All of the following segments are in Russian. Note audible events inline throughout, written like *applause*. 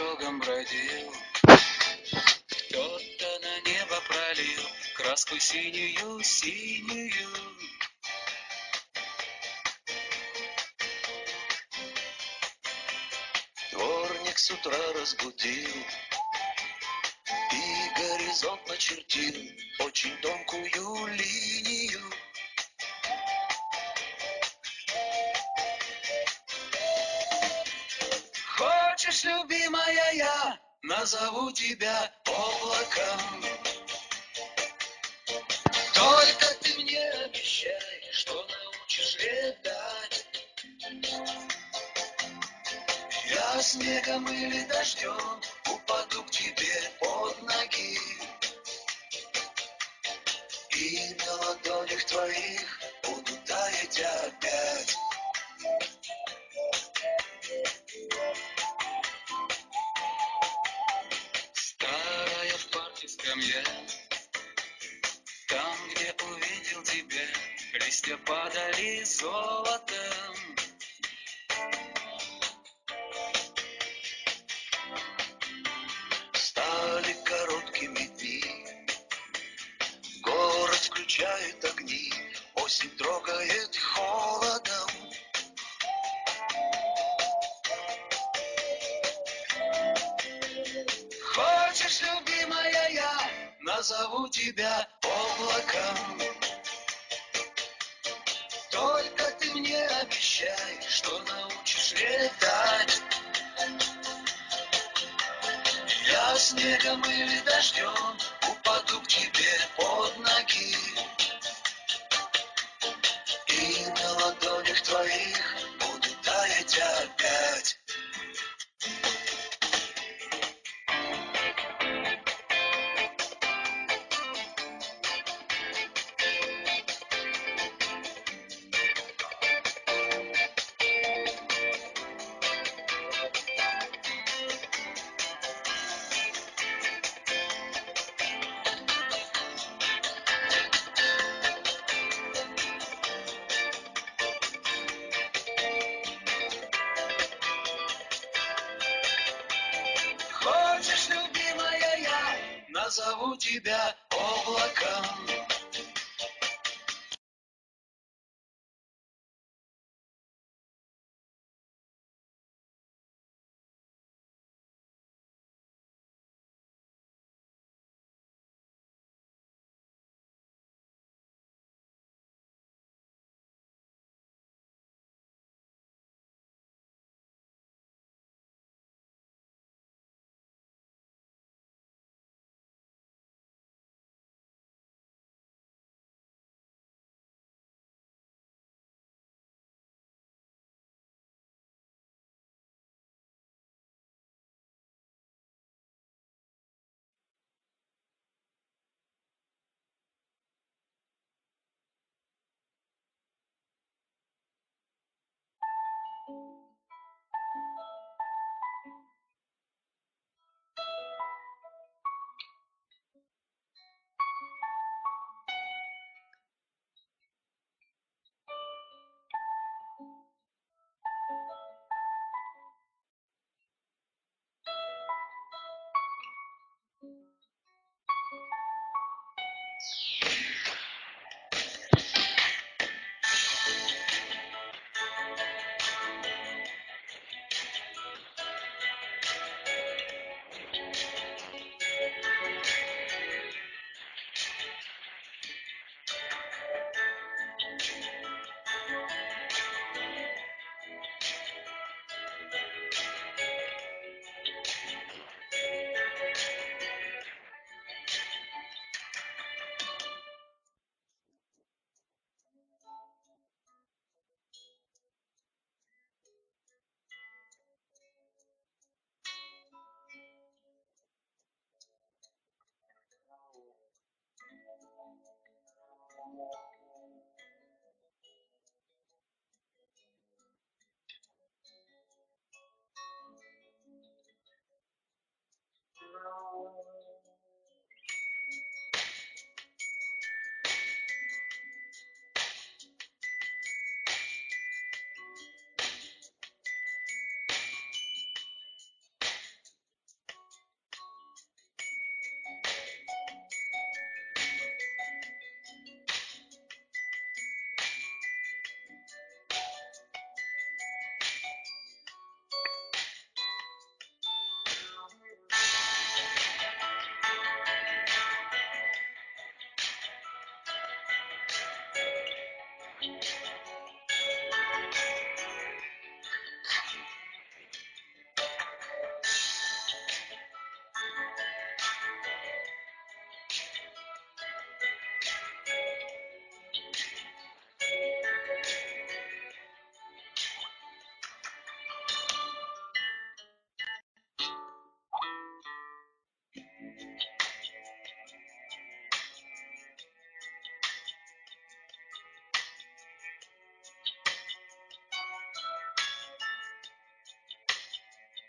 лугом бродил, Кто-то на небо пролил краску синюю, синюю. Дворник с утра разбудил И горизонт начертил Очень тонкую линию. Хочешь, любимая, я назову тебя облаком. Только ты мне обещай, что научишь летать. Я снегом или дождем упаду к тебе под ноги. И на ладонях твоих назову тебя облаком.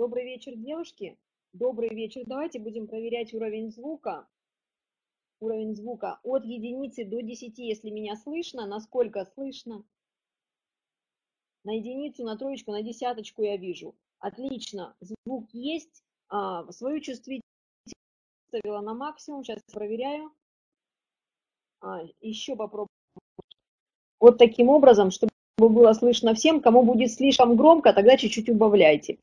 Добрый вечер, девушки. Добрый вечер. Давайте будем проверять уровень звука. Уровень звука от единицы до 10, если меня слышно. Насколько слышно? На единицу, на троечку, на десяточку я вижу. Отлично. Звук есть. А, свою чувствительность ставила на максимум. Сейчас проверяю. А, еще попробую. Вот таким образом, чтобы было слышно всем. Кому будет слишком громко, тогда чуть-чуть убавляйте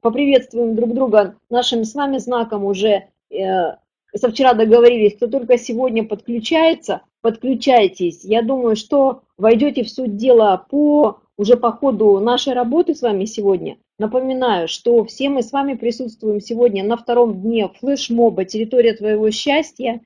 поприветствуем друг друга нашим с вами знаком уже. Э, со вчера договорились, кто только сегодня подключается, подключайтесь. Я думаю, что войдете в суть дела по уже по ходу нашей работы с вами сегодня. Напоминаю, что все мы с вами присутствуем сегодня на втором дне флешмоба «Территория твоего счастья»,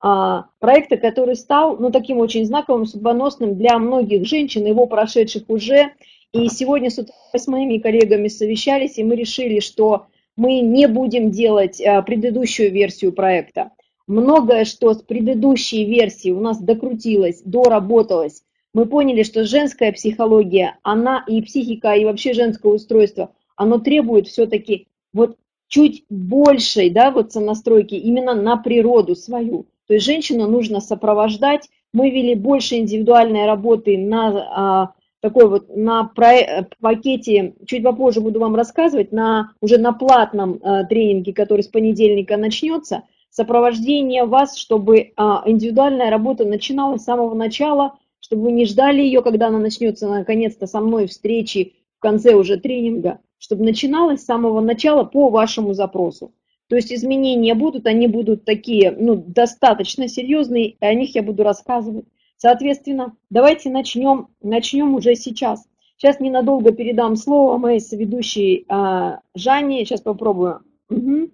а, проекта, который стал ну, таким очень знаковым, судьбоносным для многих женщин, его прошедших уже и сегодня с утра с моими коллегами совещались, и мы решили, что мы не будем делать а, предыдущую версию проекта. Многое, что с предыдущей версии у нас докрутилось, доработалось. Мы поняли, что женская психология, она и психика, и вообще женское устройство, оно требует все-таки вот чуть большей, да, вот сонастройки именно на природу свою. То есть женщину нужно сопровождать. Мы вели больше индивидуальной работы на а, такой вот на э, пакете, чуть попозже буду вам рассказывать, на, уже на платном э, тренинге, который с понедельника начнется, сопровождение вас, чтобы э, индивидуальная работа начиналась с самого начала, чтобы вы не ждали ее, когда она начнется наконец-то со мной встречи, конце уже тренинга, чтобы начиналось с самого начала по вашему запросу. То есть изменения будут, они будут такие, ну, достаточно серьезные, и о них я буду рассказывать. Соответственно, давайте начнем, начнем уже сейчас. Сейчас ненадолго передам слово моей соведущей а, Жанне. Сейчас попробую. Угу.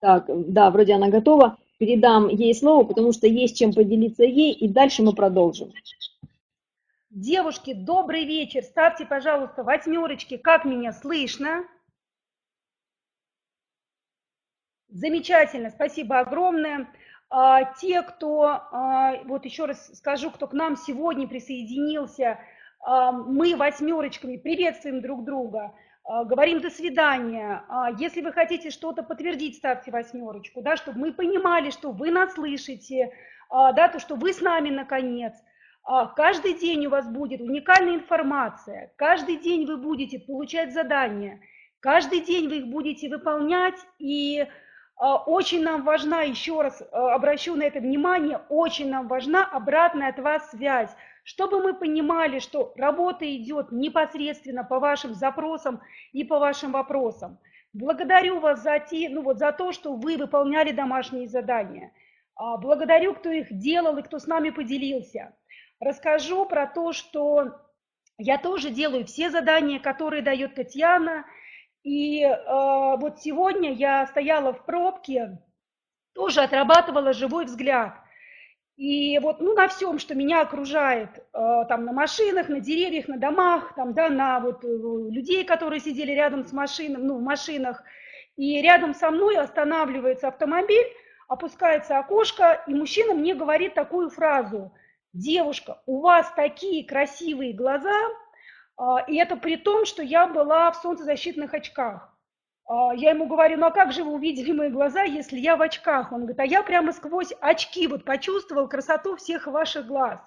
Так, да, вроде она готова. Передам ей слово, потому что есть чем поделиться ей, и дальше мы продолжим. Девушки, добрый вечер. Ставьте, пожалуйста, восьмерочки, как меня слышно. Замечательно, спасибо огромное. А, те, кто, а, вот еще раз скажу, кто к нам сегодня присоединился, а, мы восьмерочками приветствуем друг друга, говорим до свидания. Если вы хотите что-то подтвердить, ставьте восьмерочку, да, чтобы мы понимали, что вы нас слышите, да, то, что вы с нами наконец. Каждый день у вас будет уникальная информация, каждый день вы будете получать задания, каждый день вы их будете выполнять и очень нам важна, еще раз а, обращу на это внимание, очень нам важна обратная от вас связь, чтобы мы понимали, что работа идет непосредственно по вашим запросам и по вашим вопросам. Благодарю вас за, те, ну вот, за то, что вы выполняли домашние задания. А, благодарю, кто их делал и кто с нами поделился. Расскажу про то, что я тоже делаю все задания, которые дает Татьяна – и э, вот сегодня я стояла в пробке, тоже отрабатывала живой взгляд. И вот ну, на всем, что меня окружает, э, там на машинах, на деревьях, на домах, там, да, на вот, э, людей, которые сидели рядом с машиной, ну, в машинах, и рядом со мной останавливается автомобиль, опускается окошко, и мужчина мне говорит такую фразу, девушка, у вас такие красивые глаза, и это при том, что я была в солнцезащитных очках. А, я ему говорю, ну а как же вы увидели мои глаза, если я в очках? Он говорит, а я прямо сквозь очки вот почувствовал красоту всех ваших глаз.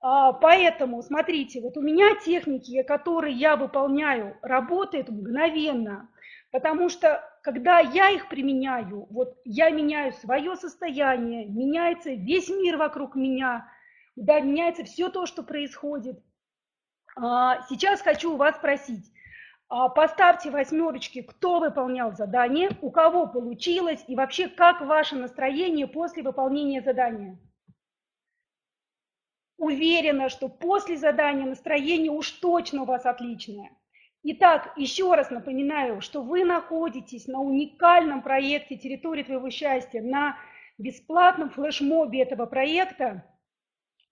А, поэтому, смотрите, вот у меня техники, которые я выполняю, работают мгновенно, потому что когда я их применяю, вот я меняю свое состояние, меняется весь мир вокруг меня, да, меняется все то, что происходит. А, сейчас хочу у вас спросить. А, поставьте восьмерочки, кто выполнял задание, у кого получилось и вообще как ваше настроение после выполнения задания. Уверена, что после задания настроение уж точно у вас отличное. Итак, еще раз напоминаю, что вы находитесь на уникальном проекте «Территория твоего счастья», на бесплатном флешмобе этого проекта –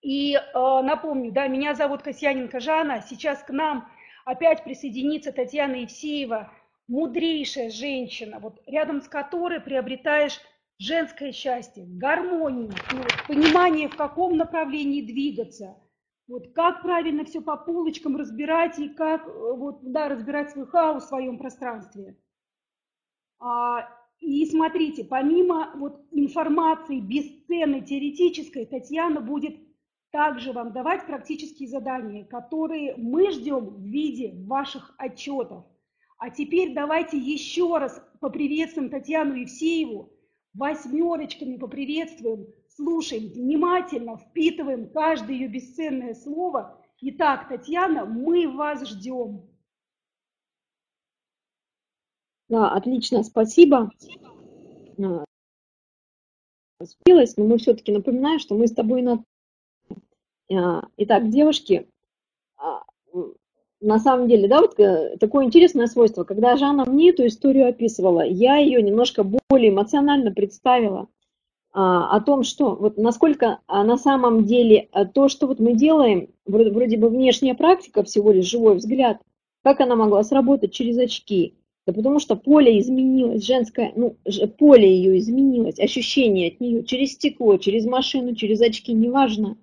и э, напомню, да, меня зовут Касьяненко Жанна. Сейчас к нам опять присоединится Татьяна Евсеева, мудрейшая женщина, вот рядом с которой приобретаешь женское счастье, гармонию, ну, понимание, в каком направлении двигаться, вот как правильно все по полочкам разбирать и как э, вот, да, разбирать свой хаос в своем пространстве. А, и смотрите, помимо вот информации бесценной теоретической, Татьяна будет также вам давать практические задания, которые мы ждем в виде ваших отчетов. А теперь давайте еще раз поприветствуем Татьяну Евсееву, восьмерочками поприветствуем, слушаем внимательно, впитываем каждое ее бесценное слово. Итак, Татьяна, мы вас ждем. Да, отлично, спасибо. Успелась, но мы все-таки напоминаем, что мы с тобой на а, итак, девушки, а, на самом деле, да, вот э, такое интересное свойство, когда Жанна мне эту историю описывала, я ее немножко более эмоционально представила а, о том, что вот насколько на самом деле то, что вот мы делаем, вроде бы внешняя практика, всего лишь живой взгляд, как она могла сработать через очки? Да потому что поле изменилось, женское, ну, поле ее изменилось, ощущение от нее через стекло, через машину, через очки, неважно.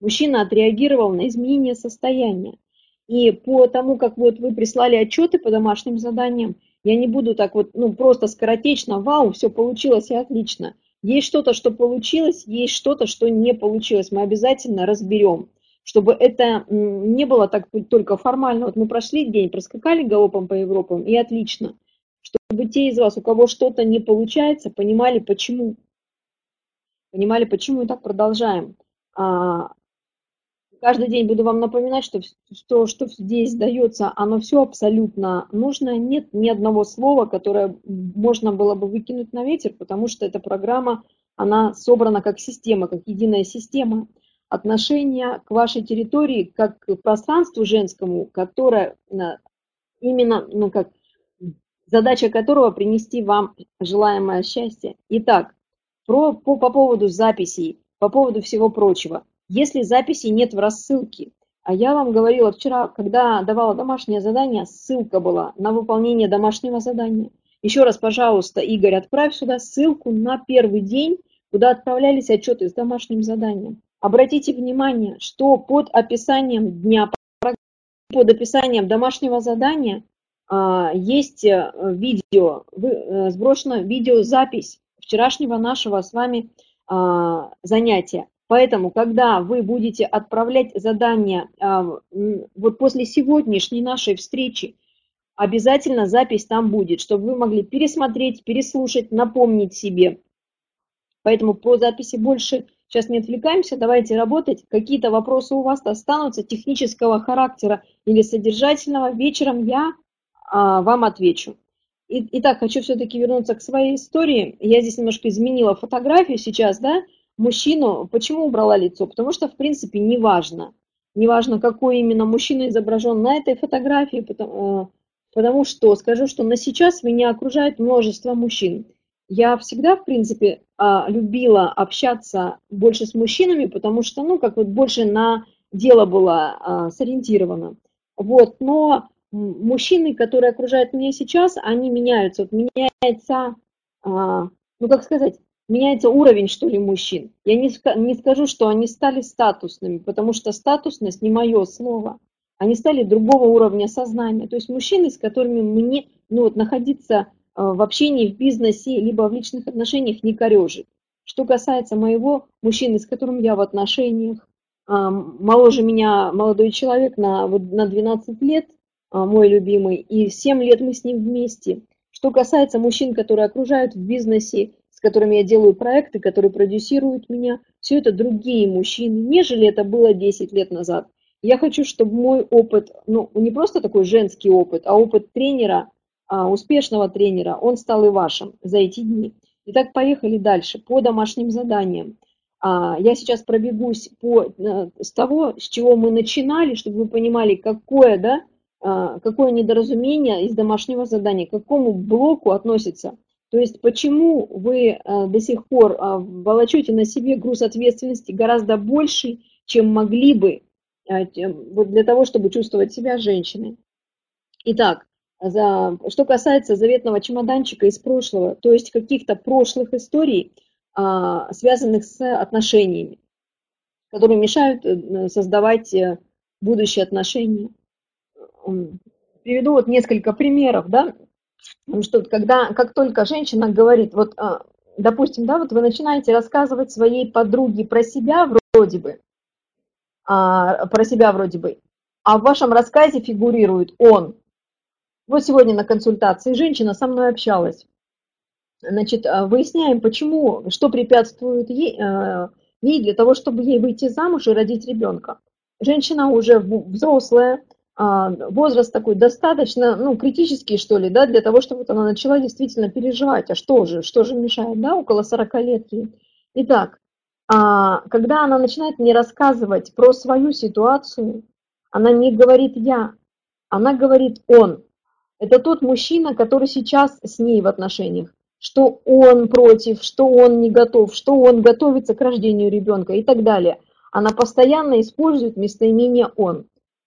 Мужчина отреагировал на изменение состояния. И по тому, как вот вы прислали отчеты по домашним заданиям, я не буду так вот, ну, просто скоротечно, вау, все получилось и отлично. Есть что-то, что получилось, есть что-то, что не получилось. Мы обязательно разберем, чтобы это не было так только формально. Вот мы прошли день, проскакали галопом по Европам, и отлично. Чтобы те из вас, у кого что-то не получается, понимали, почему. Понимали, почему и так продолжаем. А, каждый день буду вам напоминать, что, что, что здесь дается, оно все абсолютно нужно. Нет ни одного слова, которое можно было бы выкинуть на ветер, потому что эта программа, она собрана как система, как единая система отношения к вашей территории, как к пространству женскому, которое именно, ну как, задача которого принести вам желаемое счастье. Итак, про, по, по поводу записей, по поводу всего прочего. Если записей нет в рассылке, а я вам говорила вчера, когда давала домашнее задание, ссылка была на выполнение домашнего задания. Еще раз, пожалуйста, Игорь, отправь сюда ссылку на первый день, куда отправлялись отчеты с домашним заданием. Обратите внимание, что под описанием дня, под описанием домашнего задания а, есть э, видео, э, сброшена видеозапись вчерашнего нашего с вами а, занятия. Поэтому, когда вы будете отправлять задания а, вот после сегодняшней нашей встречи, обязательно запись там будет, чтобы вы могли пересмотреть, переслушать, напомнить себе. Поэтому по записи больше сейчас не отвлекаемся, давайте работать. Какие-то вопросы у вас останутся технического характера или содержательного. Вечером я а, вам отвечу. Итак, хочу все-таки вернуться к своей истории. Я здесь немножко изменила фотографию сейчас, да, мужчину. Почему убрала лицо? Потому что, в принципе, не важно. Не важно, какой именно мужчина изображен на этой фотографии, потому, э, потому что, скажу, что на сейчас меня окружает множество мужчин. Я всегда, в принципе, а, любила общаться больше с мужчинами, потому что, ну, как вот больше на дело было а, сориентировано. Вот, но мужчины, которые окружают меня сейчас, они меняются. Вот меняется, а, ну как сказать, меняется уровень, что ли, мужчин. Я не, не скажу, что они стали статусными, потому что статусность не мое слово. Они стали другого уровня сознания. То есть мужчины, с которыми мне ну, вот, находиться а, в общении, в бизнесе, либо в личных отношениях не корежит. Что касается моего мужчины, с которым я в отношениях, а, моложе меня молодой человек на, вот, на 12 лет, а, мой любимый, и 7 лет мы с ним вместе. Что касается мужчин, которые окружают в бизнесе, с которыми я делаю проекты, которые продюсируют меня, все это другие мужчины, нежели это было 10 лет назад. Я хочу, чтобы мой опыт, ну не просто такой женский опыт, а опыт тренера, а, успешного тренера, он стал и вашим за эти дни. Итак, поехали дальше по домашним заданиям. А, я сейчас пробегусь по, э, с того, с чего мы начинали, чтобы вы понимали, какое, да, а, какое недоразумение из домашнего задания, к какому блоку относится. То есть почему вы а, до сих пор а, волочете на себе груз ответственности гораздо больше, чем могли бы вот для того, чтобы чувствовать себя женщиной. Итак, за, что касается заветного чемоданчика из прошлого, то есть каких-то прошлых историй, связанных с отношениями, которые мешают э, создавать э, будущие отношения приведу вот несколько примеров, да, что когда, как только женщина говорит, вот, а, допустим, да, вот вы начинаете рассказывать своей подруге про себя вроде бы, а, про себя вроде бы, а в вашем рассказе фигурирует он. Вот сегодня на консультации женщина со мной общалась. Значит, а, выясняем, почему, что препятствует ей, ей для того, чтобы ей выйти замуж и родить ребенка. Женщина уже взрослая, возраст такой достаточно, ну, критический, что ли, да, для того, чтобы вот она начала действительно переживать, а что же, что же мешает, да, около 40 лет ей. Итак, а, когда она начинает мне рассказывать про свою ситуацию, она не говорит «я», она говорит «он». Это тот мужчина, который сейчас с ней в отношениях, что он против, что он не готов, что он готовится к рождению ребенка и так далее. Она постоянно использует местоимение «он».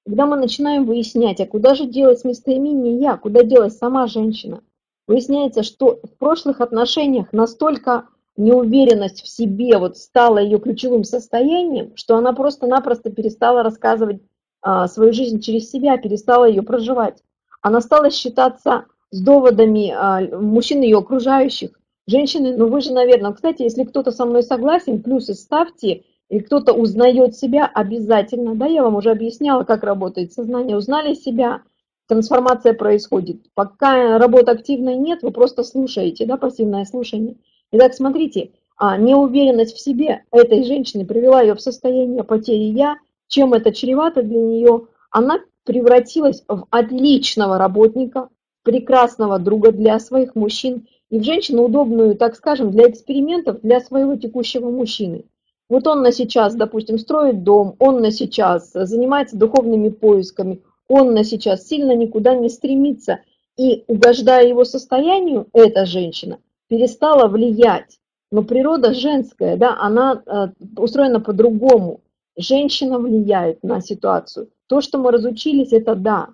Когда мы начинаем выяснять, а куда же делать местоимение «я», куда делать сама женщина, выясняется, что в прошлых отношениях настолько неуверенность в себе вот стала ее ключевым состоянием, что она просто-напросто перестала рассказывать а, свою жизнь через себя, перестала ее проживать. Она стала считаться с доводами а, мужчин ее окружающих. Женщины, ну вы же, наверное, кстати, если кто-то со мной согласен, плюсы ставьте, и кто-то узнает себя обязательно, да, я вам уже объясняла, как работает сознание, узнали себя, трансформация происходит. Пока работы активной нет, вы просто слушаете, да, пассивное слушание. Итак, смотрите, а неуверенность в себе этой женщины привела ее в состояние потери «я», чем это чревато для нее, она превратилась в отличного работника, прекрасного друга для своих мужчин и в женщину удобную, так скажем, для экспериментов для своего текущего мужчины. Вот он на сейчас, допустим, строит дом, он на сейчас занимается духовными поисками, он на сейчас сильно никуда не стремится. И угождая его состоянию, эта женщина перестала влиять. Но природа женская, да, она э, устроена по-другому. Женщина влияет на ситуацию. То, что мы разучились, это да.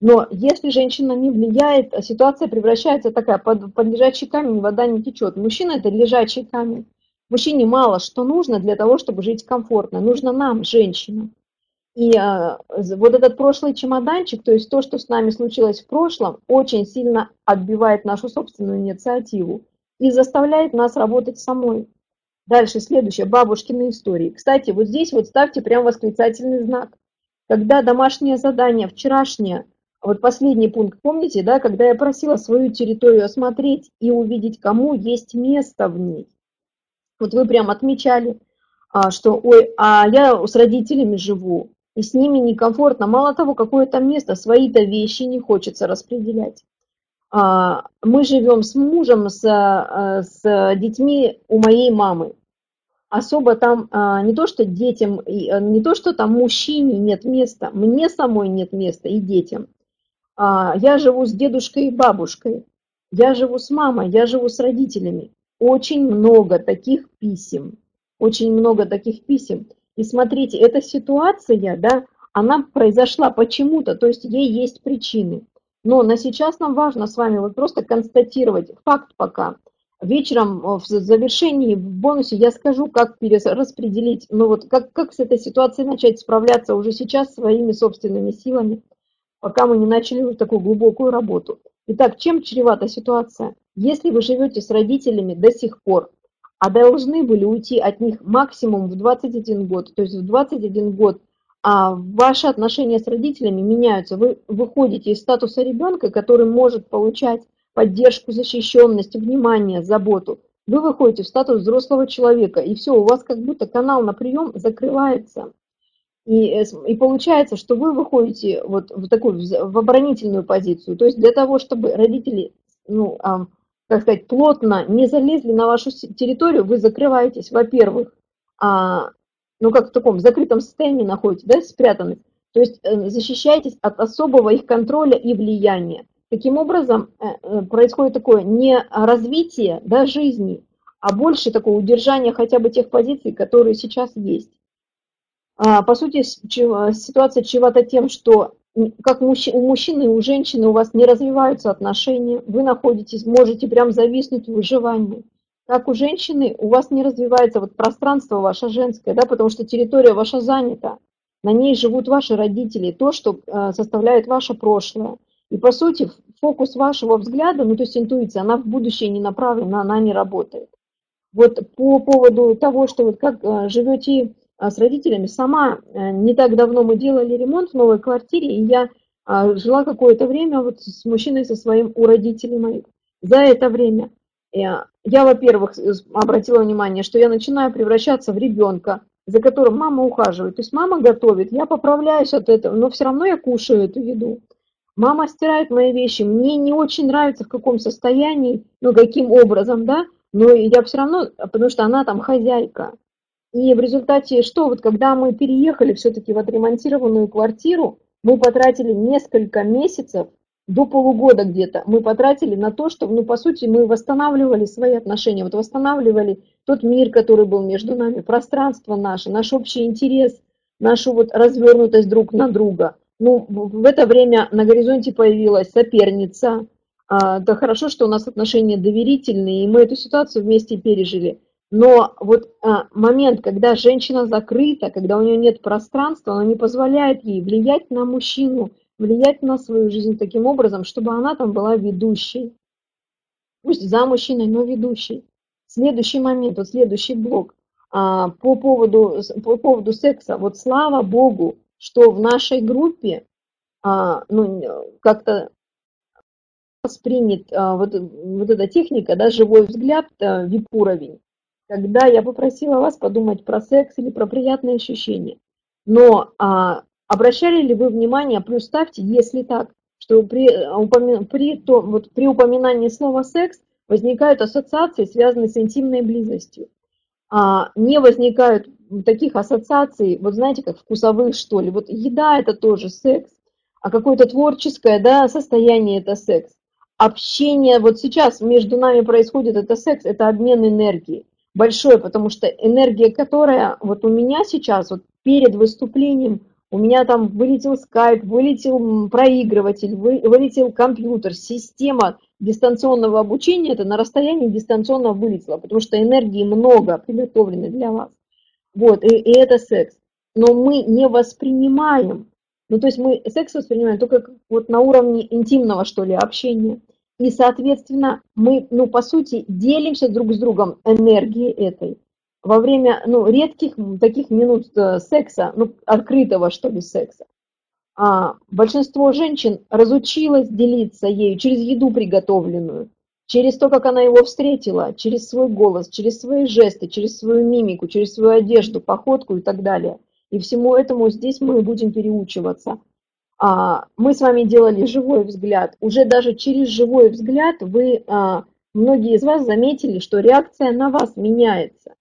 Но если женщина не влияет, ситуация превращается такая, под, под лежачий камень вода не течет. Мужчина – это лежачий камень. Мужчине мало что нужно для того, чтобы жить комфортно. Нужно нам, женщинам. И э, вот этот прошлый чемоданчик, то есть то, что с нами случилось в прошлом, очень сильно отбивает нашу собственную инициативу и заставляет нас работать самой. Дальше, следующее, бабушкины истории. Кстати, вот здесь вот ставьте прям восклицательный знак. Когда домашнее задание, вчерашнее, вот последний пункт, помните, да, когда я просила свою территорию осмотреть и увидеть, кому есть место в ней. Вот вы прям отмечали, а, что, ой, а я с родителями живу, и с ними некомфортно. Мало того, какое-то место, свои-то вещи не хочется распределять. А, мы живем с мужем, с, а, с детьми у моей мамы. Особо там не то, что детям, не то, что там мужчине нет места, мне самой нет места и детям. Я живу с дедушкой и бабушкой, я живу с мамой, я живу с родителями очень много таких писем, очень много таких писем. И смотрите, эта ситуация, да, она произошла почему-то, то есть ей есть причины. Но на сейчас нам важно с вами вот просто констатировать факт пока. Вечером в завершении, в бонусе я скажу, как распределить, ну вот как, как с этой ситуацией начать справляться уже сейчас своими собственными силами, пока мы не начали такую глубокую работу. Итак, чем чревата ситуация? Если вы живете с родителями до сих пор, а должны были уйти от них максимум в 21 год, то есть в 21 год а ваши отношения с родителями меняются. Вы выходите из статуса ребенка, который может получать поддержку, защищенность, внимание, заботу. Вы выходите в статус взрослого человека, и все, у вас как будто канал на прием закрывается. И, э, и получается, что вы выходите вот в такую в оборонительную позицию. То есть для того, чтобы родители, ну, так сказать, плотно не залезли на вашу территорию, вы закрываетесь, во-первых, а, ну как в таком закрытом состоянии находитесь, да, спрятаны, то есть э, защищаетесь от особого их контроля и влияния. Таким образом, э, э, происходит такое не развитие да, жизни, а больше такое удержание хотя бы тех позиций, которые сейчас есть. А, по сути, ситуация чревата тем, что как у мужчины и у женщины у вас не развиваются отношения, вы находитесь, можете прям зависнуть в выживании. Как у женщины у вас не развивается вот пространство ваше женское, да, потому что территория ваша занята, на ней живут ваши родители, то, что э, составляет ваше прошлое. И по сути фокус вашего взгляда, ну то есть интуиция, она в будущее не направлена, она не работает. Вот по поводу того, что вот как э, живете с родителями. Сама э, не так давно мы делали ремонт в новой квартире, и я а, жила какое-то время вот с мужчиной со своим у родителей моих. За это время я, я во-первых, обратила внимание, что я начинаю превращаться в ребенка, за которым мама ухаживает. То есть мама готовит, я поправляюсь от этого, но все равно я кушаю эту еду. Мама стирает мои вещи, мне не очень нравится в каком состоянии, ну каким образом, да, но я все равно, потому что она там хозяйка. И в результате что, вот когда мы переехали все-таки в отремонтированную квартиру, мы потратили несколько месяцев, до полугода где-то, мы потратили на то, что, ну, по сути, мы восстанавливали свои отношения, вот восстанавливали тот мир, который был между нами, пространство наше, наш общий интерес, нашу вот развернутость друг на друга. Ну, в это время на горизонте появилась соперница. А, да хорошо, что у нас отношения доверительные, и мы эту ситуацию вместе пережили. Но вот а, момент, когда женщина закрыта, когда у нее нет пространства, она не позволяет ей влиять на мужчину, влиять на свою жизнь таким образом, чтобы она там была ведущей. Пусть за мужчиной, но ведущей. Следующий момент, вот следующий блок а, по, поводу, по поводу секса. Вот слава Богу, что в нашей группе а, ну, как-то воспринят а, вот, вот эта техника, да, живой взгляд, а, VIP-уровень когда я попросила вас подумать про секс или про приятные ощущения. Но а, обращали ли вы внимание, плюс ставьте, если так, что при, при, то, вот, при упоминании слова секс возникают ассоциации, связанные с интимной близостью. А, не возникают таких ассоциаций, вот знаете, как вкусовых, что ли. Вот еда – это тоже секс, а какое-то творческое да, состояние – это секс. Общение вот сейчас между нами происходит, это секс, это обмен энергией большой, потому что энергия, которая вот у меня сейчас, вот перед выступлением, у меня там вылетел скайп, вылетел проигрыватель, вы, вылетел компьютер, система дистанционного обучения, это на расстоянии дистанционно вылетело, потому что энергии много приготовлены для вас. Вот, и, и это секс. Но мы не воспринимаем, ну то есть мы секс воспринимаем только вот на уровне интимного, что ли, общения. И, соответственно, мы, ну, по сути, делимся друг с другом энергией этой. Во время, ну, редких таких минут э, секса, ну, открытого, что ли, секса, а, большинство женщин разучилось делиться ею через еду приготовленную, через то, как она его встретила, через свой голос, через свои жесты, через свою мимику, через свою одежду, походку и так далее. И всему этому здесь мы будем переучиваться. А, мы с вами делали живой взгляд. Уже даже через живой взгляд вы, а, многие из вас заметили, что реакция на вас меняется.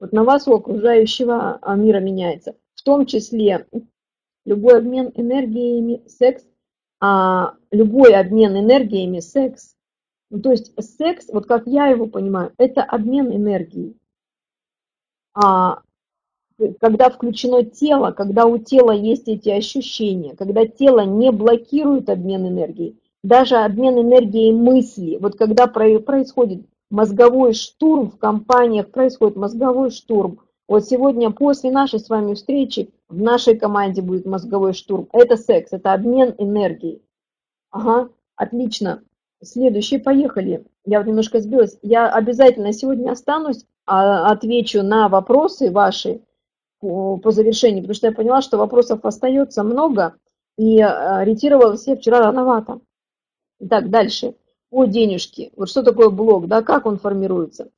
Вот на вас у окружающего а, мира меняется. В том числе любой обмен энергиями, секс, любой обмен энергиями, секс, ну, то есть секс, вот как я его понимаю, это обмен энергией. А, когда включено тело, когда у тела есть эти ощущения, когда тело не блокирует обмен энергией, даже обмен энергией мысли, вот когда происходит мозговой штурм в компаниях, происходит мозговой штурм. Вот сегодня после нашей с вами встречи в нашей команде будет мозговой штурм. Это секс, это обмен энергией. Ага, отлично. Следующие, поехали. Я вот немножко сбилась. Я обязательно сегодня останусь, а, отвечу на вопросы ваши по, по завершении, потому что я поняла, что вопросов остается много, и а, ориентировалась я вчера рановато. Итак, дальше. О денежке. Вот что такое блог, да, как он формируется.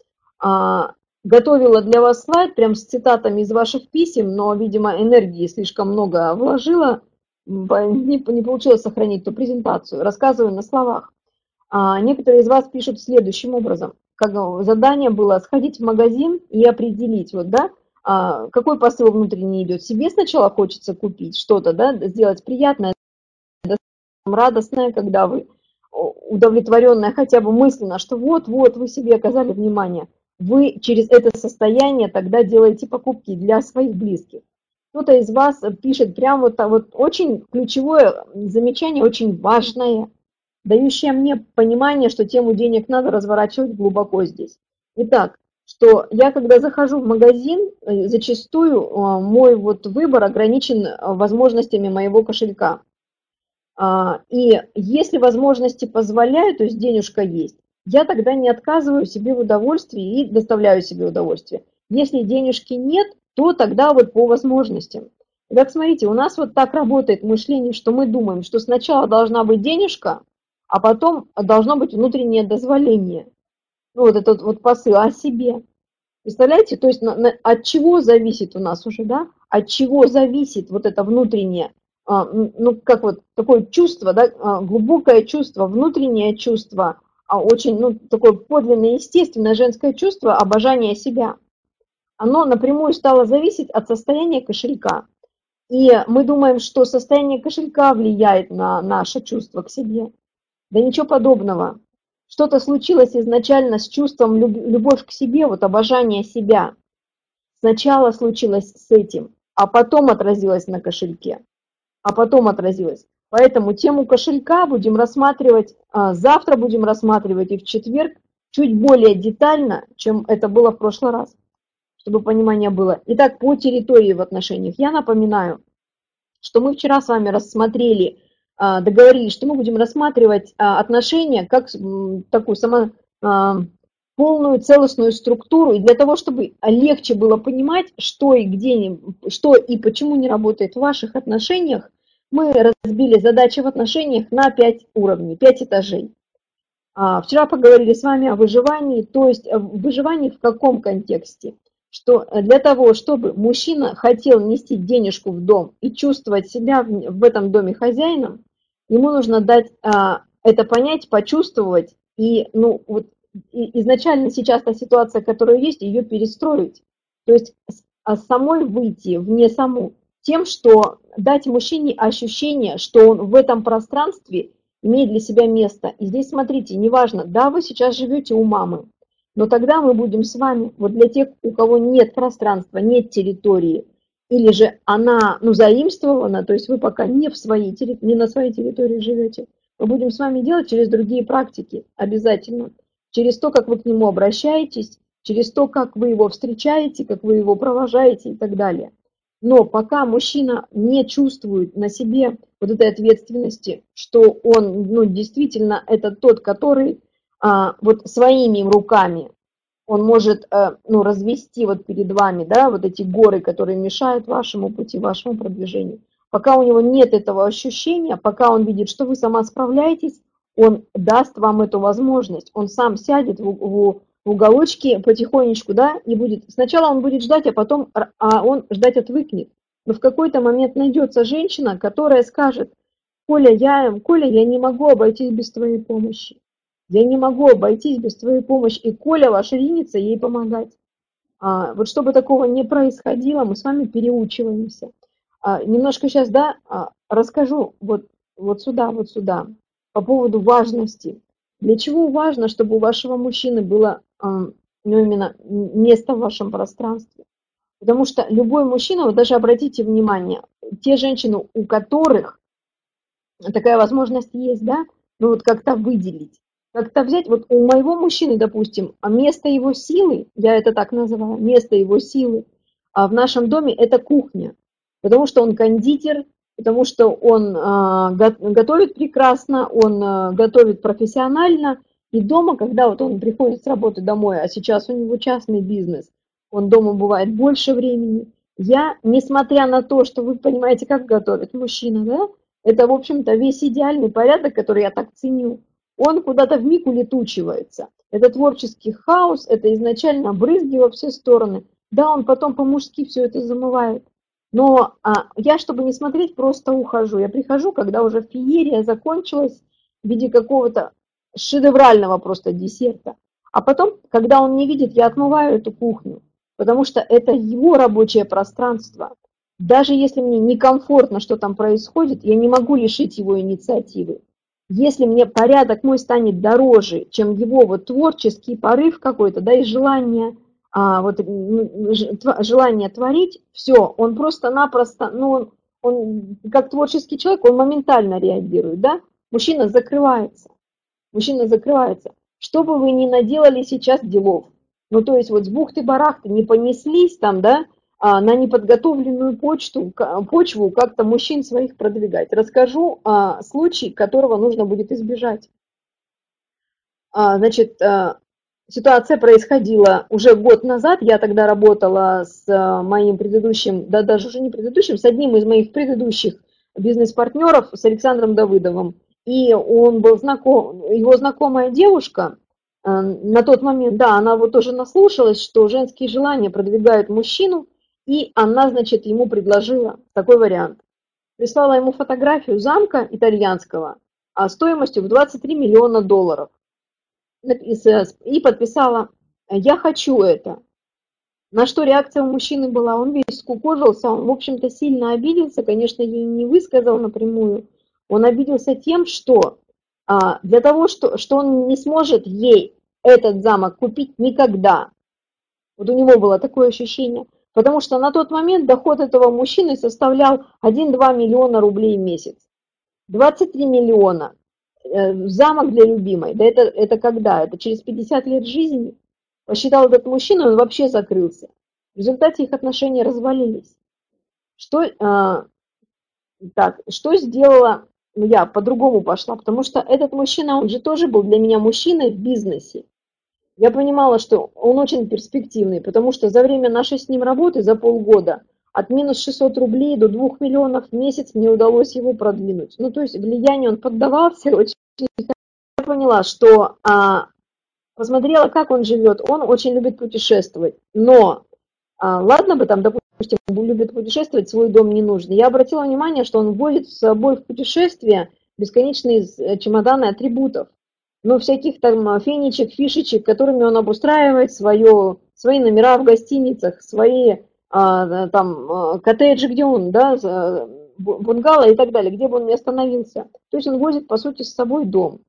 А, готовила для вас слайд прям с цитатами из ваших писем, но, видимо, энергии слишком много вложила, не, не получилось сохранить ту презентацию. Рассказываю на словах. А некоторые из вас пишут следующим образом. Как задание было сходить в магазин и определить, вот, да, а, какой посыл внутренний идет. Себе сначала хочется купить что-то, да, сделать приятное, радостное, когда вы удовлетворенная хотя бы мысленно, что вот-вот вы себе оказали внимание. Вы через это состояние тогда делаете покупки для своих близких. Кто-то из вас пишет прям вот, вот очень ключевое замечание, очень важное – дающая мне понимание, что тему денег надо разворачивать глубоко здесь. Итак, что я, когда захожу в магазин, э, зачастую э, мой вот выбор ограничен э, возможностями моего кошелька. А, и если возможности позволяют, то есть денежка есть, я тогда не отказываю себе в удовольствии и доставляю себе удовольствие. Если денежки нет, то тогда вот по возможностям. Итак, смотрите, у нас вот так работает мышление, что мы думаем, что сначала должна быть денежка, а потом должно быть внутреннее дозволение. Ну, вот этот вот посыл о себе. Представляете, то есть на, на, от чего зависит у нас уже, да? От чего зависит вот это внутреннее, а, ну, как вот такое чувство, да, а, глубокое чувство, внутреннее чувство, а очень, ну, такое подлинное, естественное женское чувство обожания себя. Оно напрямую стало зависеть от состояния кошелька. И мы думаем, что состояние кошелька влияет на наше чувство к себе. Да ничего подобного. Что-то случилось изначально с чувством любовь к себе, вот обожание себя. Сначала случилось с этим, а потом отразилось на кошельке. А потом отразилось. Поэтому тему кошелька будем рассматривать, а, завтра будем рассматривать и в четверг чуть более детально, чем это было в прошлый раз, чтобы понимание было. Итак, по территории в отношениях. Я напоминаю, что мы вчера с вами рассмотрели договорились, что мы будем рассматривать а, отношения как такую само, а, полную целостную структуру, и для того, чтобы легче было понимать, что и где, что и почему не работает в ваших отношениях, мы разбили задачи в отношениях на 5 уровней, 5 этажей. Вчера поговорили с вами о выживании, то есть выживании в каком контексте? что для того, чтобы мужчина хотел нести денежку в дом и чувствовать себя в этом доме хозяином, ему нужно дать а, это понять, почувствовать и, ну, вот изначально сейчас та ситуация, которая есть, ее перестроить. То есть а самой выйти вне саму тем, что дать мужчине ощущение, что он в этом пространстве имеет для себя место. И здесь смотрите, неважно, да, вы сейчас живете у мамы, но тогда мы будем с вами, вот для тех, у кого нет пространства, нет территории, или же она, ну, заимствована, то есть вы пока не, в своей, не на своей территории живете, мы будем с вами делать через другие практики обязательно. Через то, как вы к нему обращаетесь, через то, как вы его встречаете, как вы его провожаете и так далее. Но пока мужчина не чувствует на себе вот этой ответственности, что он ну, действительно это тот, который а, вот своими руками он может а, ну, развести вот перед вами да, вот эти горы, которые мешают вашему пути, вашему продвижению. Пока у него нет этого ощущения, пока он видит, что вы сама справляетесь, он даст вам эту возможность. Он сам сядет в, в уголочке потихонечку, да, и будет, сначала он будет ждать, а потом а он ждать отвыкнет. Но в какой-то момент найдется женщина, которая скажет, Коля, я, Коля, я не могу обойтись без твоей помощи. Я не могу обойтись без твоей помощи. И Коля ваш ринется ей помогать. А, вот чтобы такого не происходило, мы с вами переучиваемся. А, немножко сейчас, да, а, расскажу вот, вот сюда, вот сюда, по поводу важности. Для чего важно, чтобы у вашего мужчины было ну, именно место в вашем пространстве? Потому что любой мужчина, вот даже обратите внимание, те женщины, у которых такая возможность есть, да, ну вот как-то выделить, как-то взять, вот у моего мужчины, допустим, а место его силы, я это так называю, место его силы а в нашем доме – это кухня, потому что он кондитер, потому что он а, готовит прекрасно, он а, готовит профессионально, и дома, когда вот он приходит с работы домой, а сейчас у него частный бизнес, он дома бывает больше времени, я, несмотря на то, что вы понимаете, как готовит мужчина, да, это, в общем-то, весь идеальный порядок, который я так ценю, он куда-то в миг улетучивается. Это творческий хаос, это изначально брызги во все стороны. Да, он потом по-мужски все это замывает. Но а, я, чтобы не смотреть, просто ухожу. Я прихожу, когда уже феерия закончилась в виде какого-то шедеврального просто десерта. А потом, когда он не видит, я отмываю эту кухню, потому что это его рабочее пространство. Даже если мне некомфортно, что там происходит, я не могу лишить его инициативы. Если мне порядок мой станет дороже, чем его вот творческий порыв какой-то, да, и желание – а, вот, желание творить, все, он просто-напросто, ну, он, он как творческий человек, он моментально реагирует, да? Мужчина закрывается, мужчина закрывается. Что бы вы ни наделали сейчас делов, ну, то есть вот с бухты-барахты не понеслись там, да, на неподготовленную почту, почву как-то мужчин своих продвигать. Расскажу а, случай, которого нужно будет избежать. А, значит, а, ситуация происходила уже год назад. Я тогда работала с моим предыдущим, да даже уже не предыдущим, с одним из моих предыдущих бизнес-партнеров, с Александром Давыдовым. И он был знаком, его знакомая девушка, на тот момент, да, она вот тоже наслушалась, что женские желания продвигают мужчину, и она, значит, ему предложила такой вариант. Прислала ему фотографию замка итальянского а стоимостью в 23 миллиона долларов и подписала «Я хочу это». На что реакция у мужчины была, он весь скукожился, он, в общем-то, сильно обиделся, конечно, ей не высказал напрямую. Он обиделся тем, что а, для того, что, что он не сможет ей этот замок купить никогда. Вот у него было такое ощущение. Потому что на тот момент доход этого мужчины составлял 1-2 миллиона рублей в месяц. 23 миллиона Э, замок для любимой. Да это, это когда? Это через 50 лет жизни? Посчитал этот мужчина, он вообще закрылся. В результате их отношения развалились. Что, э, так, что сделала, ну я по-другому пошла, потому что этот мужчина, он же тоже был для меня мужчиной в бизнесе. Я понимала, что он очень перспективный, потому что за время нашей с ним работы, за полгода, от минус 600 рублей до 2 миллионов в месяц мне удалось его продвинуть. Ну, то есть влияние он поддавался очень. Я поняла, что а, посмотрела, как он живет. Он очень любит путешествовать. Но А, ладно бы там, допустим, любит путешествовать, свой дом не нужен. Я обратила внимание, что он возит с собой в путешествие бесконечные э, чемоданы атрибутов. Ну, всяких там фенечек, фишечек, которыми он обустраивает свое, свои номера в гостиницах, свои а, там а, коттеджи, где он, да, бунгало и так далее, где бы он ни остановился. То есть он возит, по сути, с собой дом.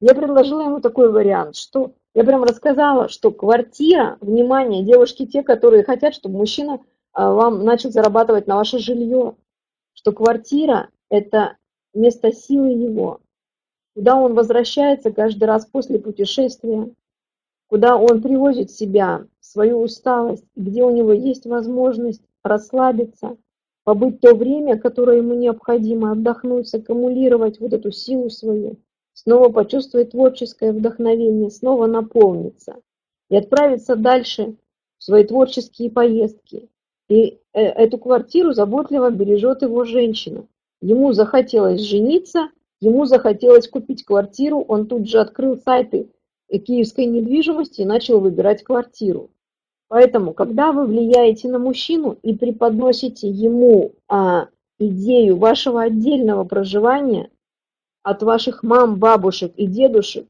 Я предложила ему такой вариант, что я прям рассказала, что квартира, внимание, девушки те, которые хотят, чтобы мужчина а, вам начал зарабатывать на ваше жилье, что квартира – это место силы его, куда он возвращается каждый раз после путешествия, куда он привозит себя, свою усталость, где у него есть возможность расслабиться, побыть то время, которое ему необходимо, отдохнуть, аккумулировать вот эту силу свою, снова почувствовать творческое вдохновение, снова наполниться и отправиться дальше в свои творческие поездки. И э, эту квартиру заботливо бережет его женщина. Ему захотелось жениться, ему захотелось купить квартиру, он тут же открыл сайты киевской недвижимости и начал выбирать квартиру. Поэтому, когда вы влияете на мужчину и преподносите ему а, идею вашего отдельного проживания от ваших мам, бабушек и дедушек,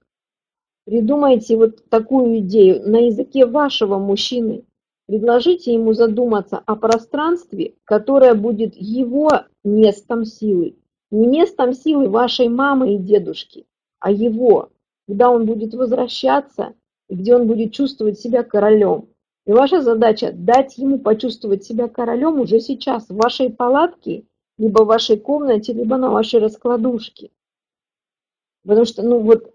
придумайте вот такую идею на языке вашего мужчины. Предложите ему задуматься о пространстве, которое будет его местом силы. Не местом силы вашей мамы и дедушки, а его, куда он будет возвращаться и где он будет чувствовать себя королем. И ваша задача дать ему почувствовать себя королем уже сейчас в вашей палатке, либо в вашей комнате, либо на вашей раскладушке. Потому что, ну вот,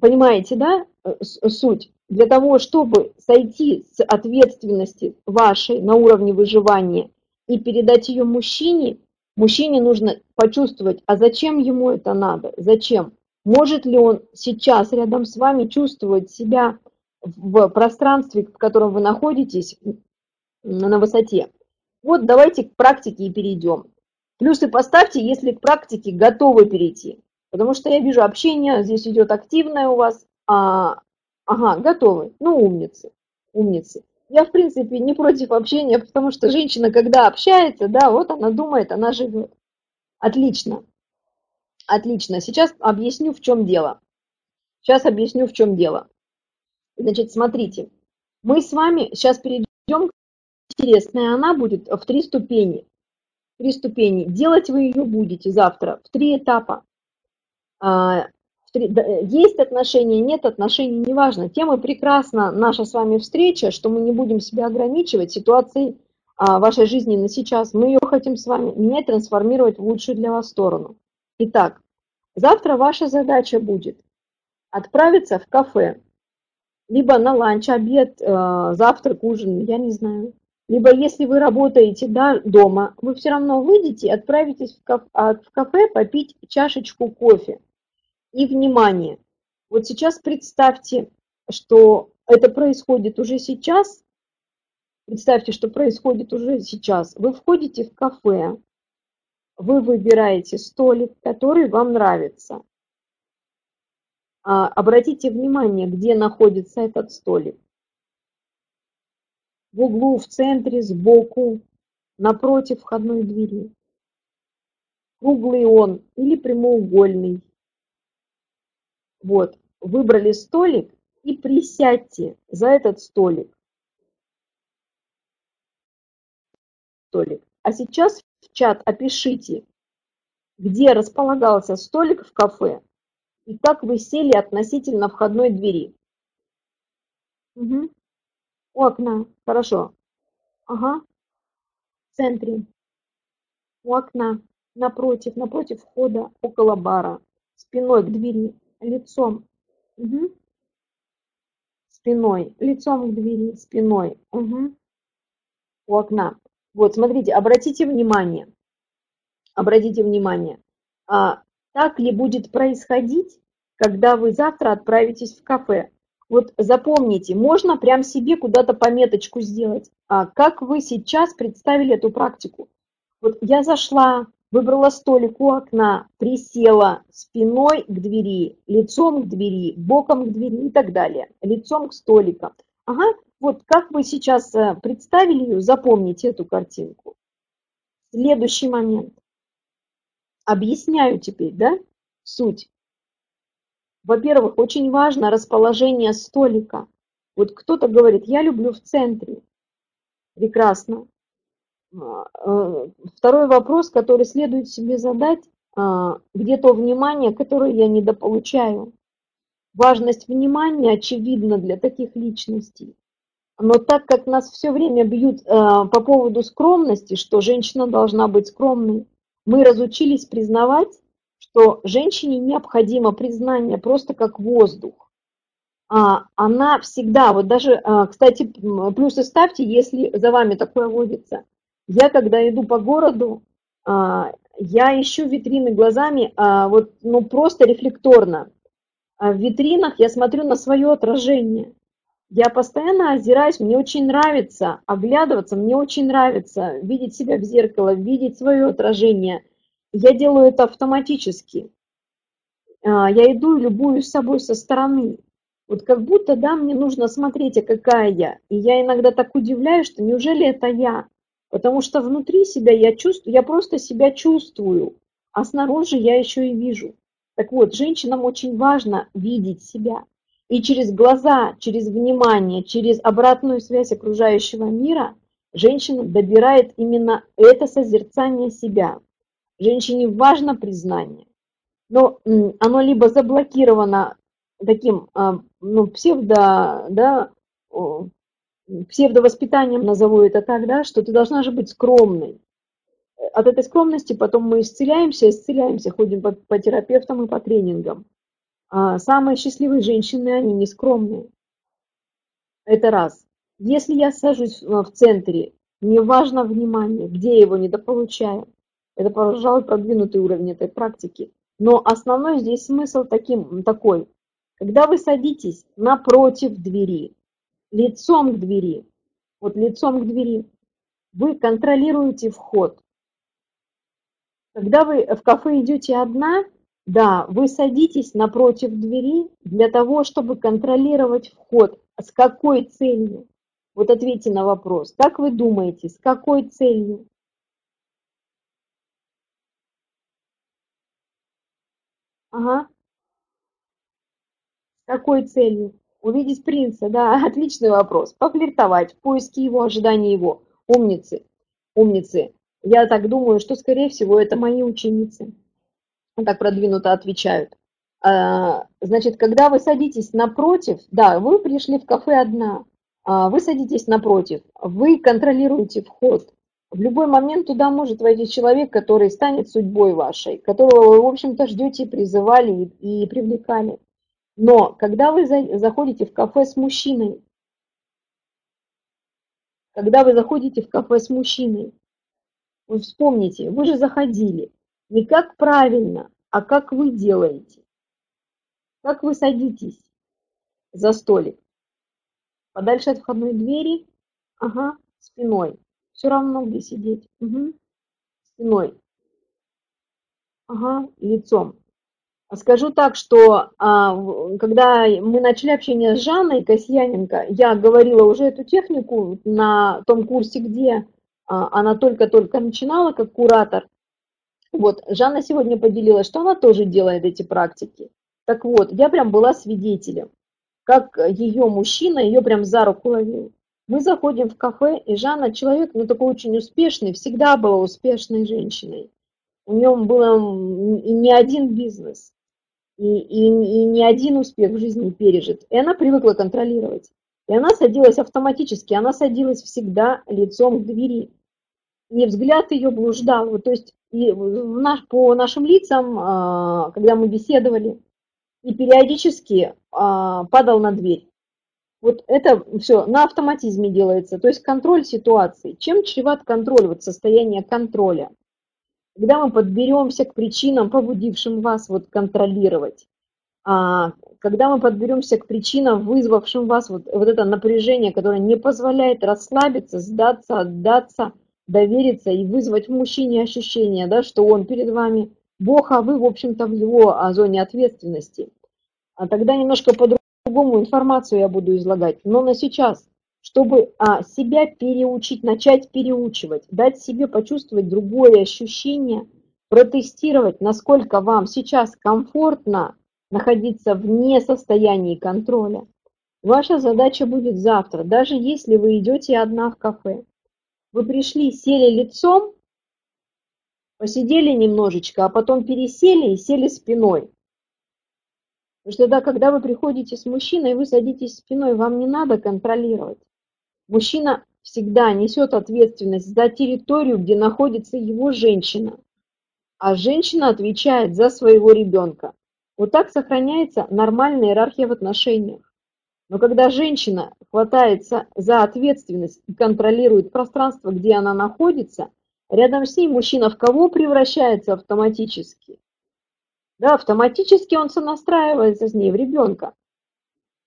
понимаете, да, э, суть? Для того, чтобы сойти с ответственности вашей на уровне выживания и передать ее мужчине, мужчине нужно почувствовать, а зачем ему это надо, зачем? Может ли он сейчас рядом с вами чувствовать себя в пространстве, в котором вы находитесь, на высоте. Вот давайте к практике и перейдем. Плюсы поставьте, если к практике готовы перейти. Потому что я вижу общение, здесь идет активное у вас. А, ага, готовы. Ну, умницы. Умницы. Я, в принципе, не против общения, потому что женщина, когда общается, да, вот она думает, она живет. Отлично. Отлично. Сейчас объясню, в чем дело. Сейчас объясню, в чем дело. Значит, смотрите, мы с вами сейчас перейдем к интересной, она будет в три ступени. Три ступени. Делать вы ее будете завтра в три этапа. А, есть отношения, нет отношений, неважно. Тема прекрасна, наша с вами встреча, что мы не будем себя ограничивать ситуацией а, вашей жизни на сейчас. Мы ее хотим с вами менять, трансформировать в лучшую для вас сторону. Итак, завтра ваша задача будет отправиться в кафе, либо на ланч, обед, э, завтрак, ужин, я не знаю. Либо если вы работаете да, дома, вы все равно выйдете и отправитесь в кафе, а, в кафе попить чашечку кофе. И внимание, вот сейчас представьте, что это происходит уже сейчас. Представьте, что происходит уже сейчас. Вы входите в кафе, вы выбираете столик, который вам нравится. А, обратите внимание, где находится этот столик. В углу, в центре, сбоку, напротив входной двери. Круглый он или прямоугольный. Вот, выбрали столик и присядьте за этот столик. столик. А сейчас в чат опишите, где располагался столик в кафе и как вы сели относительно входной двери. Угу. У окна. Хорошо. Ага. В центре. У окна. Напротив, напротив входа, около бара. Спиной к двери. Лицом. Угу. Спиной. Лицом к двери. Спиной. Угу. У окна. Вот, смотрите, обратите внимание. Обратите внимание. А, так ли будет происходить, когда вы завтра отправитесь в кафе? Вот запомните, можно прям себе куда-то пометочку сделать. А как вы сейчас представили эту практику? Вот я зашла, выбрала столик у окна, присела спиной к двери, лицом к двери, боком к двери и так далее, лицом к столикам. Ага, вот как вы сейчас э, представили ее, запомните эту картинку. Следующий момент. Объясняю теперь, да, суть. Во-первых, очень важно расположение столика. Вот кто-то говорит, я люблю в центре. Прекрасно. Э, второй вопрос, который следует себе задать, а, где то внимание, которое я недополучаю. Важность внимания очевидна для таких личностей. Но так как нас все время бьют э, по поводу скромности, что женщина должна быть скромной, мы разучились признавать, что женщине необходимо признание просто как воздух. А, она всегда, вот даже, кстати, плюсы ставьте, если за вами такое водится. Я, когда иду по городу, а, я ищу витрины глазами, а, вот, ну, просто рефлекторно. А в витринах я смотрю на свое отражение. Я постоянно озираюсь, мне очень нравится оглядываться, мне очень нравится видеть себя в зеркало, видеть свое отражение. Я делаю это автоматически. Я иду и любуюсь собой со стороны. Вот как будто, да, мне нужно смотреть, а какая я. И я иногда так удивляюсь, что неужели это я? Потому что внутри себя я чувствую, я просто себя чувствую, а снаружи я еще и вижу. Так вот, женщинам очень важно видеть себя. И через глаза, через внимание, через обратную связь окружающего мира женщина добирает именно это созерцание себя. Женщине важно признание, но оно либо заблокировано таким а, ну, псевдо, да, псевдовоспитанием, назову это так, да, что ты должна же быть скромной. От этой скромности потом мы исцеляемся, исцеляемся, ходим по, по терапевтам и по тренингам. А самые счастливые женщины, они не скромные. Это раз. Если я сажусь в центре, мне важно внимание, где его недополучаю. Это, пожалуй, продвинутый уровень этой практики. Но основной здесь смысл таким, такой. Когда вы садитесь напротив двери, лицом к двери, вот лицом к двери, вы контролируете вход. Когда вы в кафе идете одна, да, вы садитесь напротив двери для того, чтобы контролировать вход. С какой целью? Вот ответьте на вопрос. Как вы думаете, с какой целью? Ага. С какой целью? Увидеть принца, да, *laughs* отличный вопрос. Пофлиртовать, в поиске его, ожидания его. Умницы, умницы. Я так думаю, что, скорее всего, это мои ученицы. Так продвинуто отвечают. А, значит, когда вы садитесь напротив, да, вы пришли в кафе одна, а, вы садитесь напротив, вы контролируете вход. В любой момент туда может войти человек, который станет судьбой вашей, которого вы, в общем-то, ждете, призывали и привлекали. Но когда вы заходите в кафе с мужчиной, когда вы заходите в кафе с мужчиной, вы вспомните, вы же заходили не как правильно, а как вы делаете. Как вы садитесь за столик. Подальше от входной двери, ага, спиной. Все равно где сидеть. Угу. Спиной. Ага, лицом. Скажу так, что а, когда мы начали общение с Жанной Касьяненко, я говорила уже эту технику на том курсе, где а, она только-только начинала как куратор. Вот, Жанна сегодня поделилась, что она тоже делает эти практики. Так вот, я прям была свидетелем, как ее мужчина ее прям за руку ловил. Мы заходим в кафе, и Жанна человек, ну такой очень успешный, всегда была успешной женщиной. У нее был не один бизнес и, и, и ни один успех в жизни пережит. И она привыкла контролировать. И она садилась автоматически, она садилась всегда лицом к двери. И взгляд ее блуждал. Вот, то есть и наш, по нашим лицам, а, когда мы беседовали, и периодически а, падал на дверь. Вот это все на автоматизме делается, то есть контроль ситуации. Чем чреват контроль, вот состояние контроля? Когда мы подберемся к причинам, побудившим вас вот контролировать, а, когда мы подберемся к причинам, вызвавшим вас вот, вот это напряжение, которое не позволяет расслабиться, сдаться, отдаться, довериться и вызвать в мужчине ощущение, да, что он перед вами Бог, а вы, в общем-то, в его а, зоне ответственности. А тогда немножко по по-другому информацию я буду излагать. Но на сейчас, чтобы а, себя переучить, начать переучивать, дать себе почувствовать другое ощущение, протестировать, насколько вам сейчас комфортно находиться вне состояния контроля. Ваша задача будет завтра, даже если вы идете одна в кафе. Вы пришли, сели лицом, посидели немножечко, а потом пересели и сели спиной. Потому что тогда, когда вы приходите с мужчиной, вы садитесь спиной, вам не надо контролировать. Мужчина всегда несет ответственность за территорию, где находится его женщина, а женщина отвечает за своего ребенка. Вот так сохраняется нормальная иерархия в отношениях. Но когда женщина хватается за ответственность и контролирует пространство, где она находится, рядом с ней мужчина в кого превращается автоматически? Да, автоматически он сонастраивается с ней в ребенка.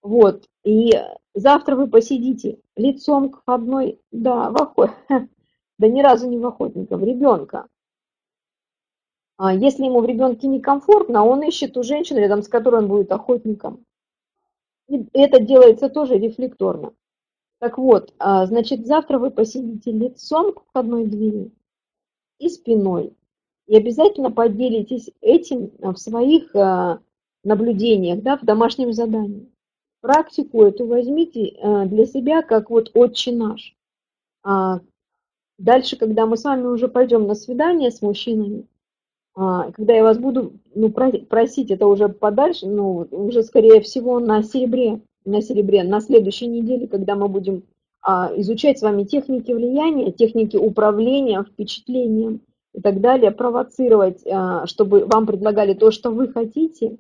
Вот, и завтра вы посидите лицом к одной, да, в *laughs* да ни разу не в охотника, в ребенка. А если ему в ребенке некомфортно, он ищет ту женщину, рядом с которой он будет охотником. И это делается тоже рефлекторно. Так вот, а, значит, завтра вы посидите лицом к входной двери и спиной. И обязательно поделитесь этим в своих а, наблюдениях, да, в домашнем задании. Практику эту возьмите а, для себя, как вот отче наш. Дальше, когда мы с вами уже пойдем на свидание с мужчинами, а, когда я вас буду ну, просить, это уже подальше, ну, уже скорее всего на серебре, на серебре, на следующей неделе, когда мы будем а, изучать с вами техники влияния, техники управления впечатлением и так далее, провоцировать, а, чтобы вам предлагали то, что вы хотите.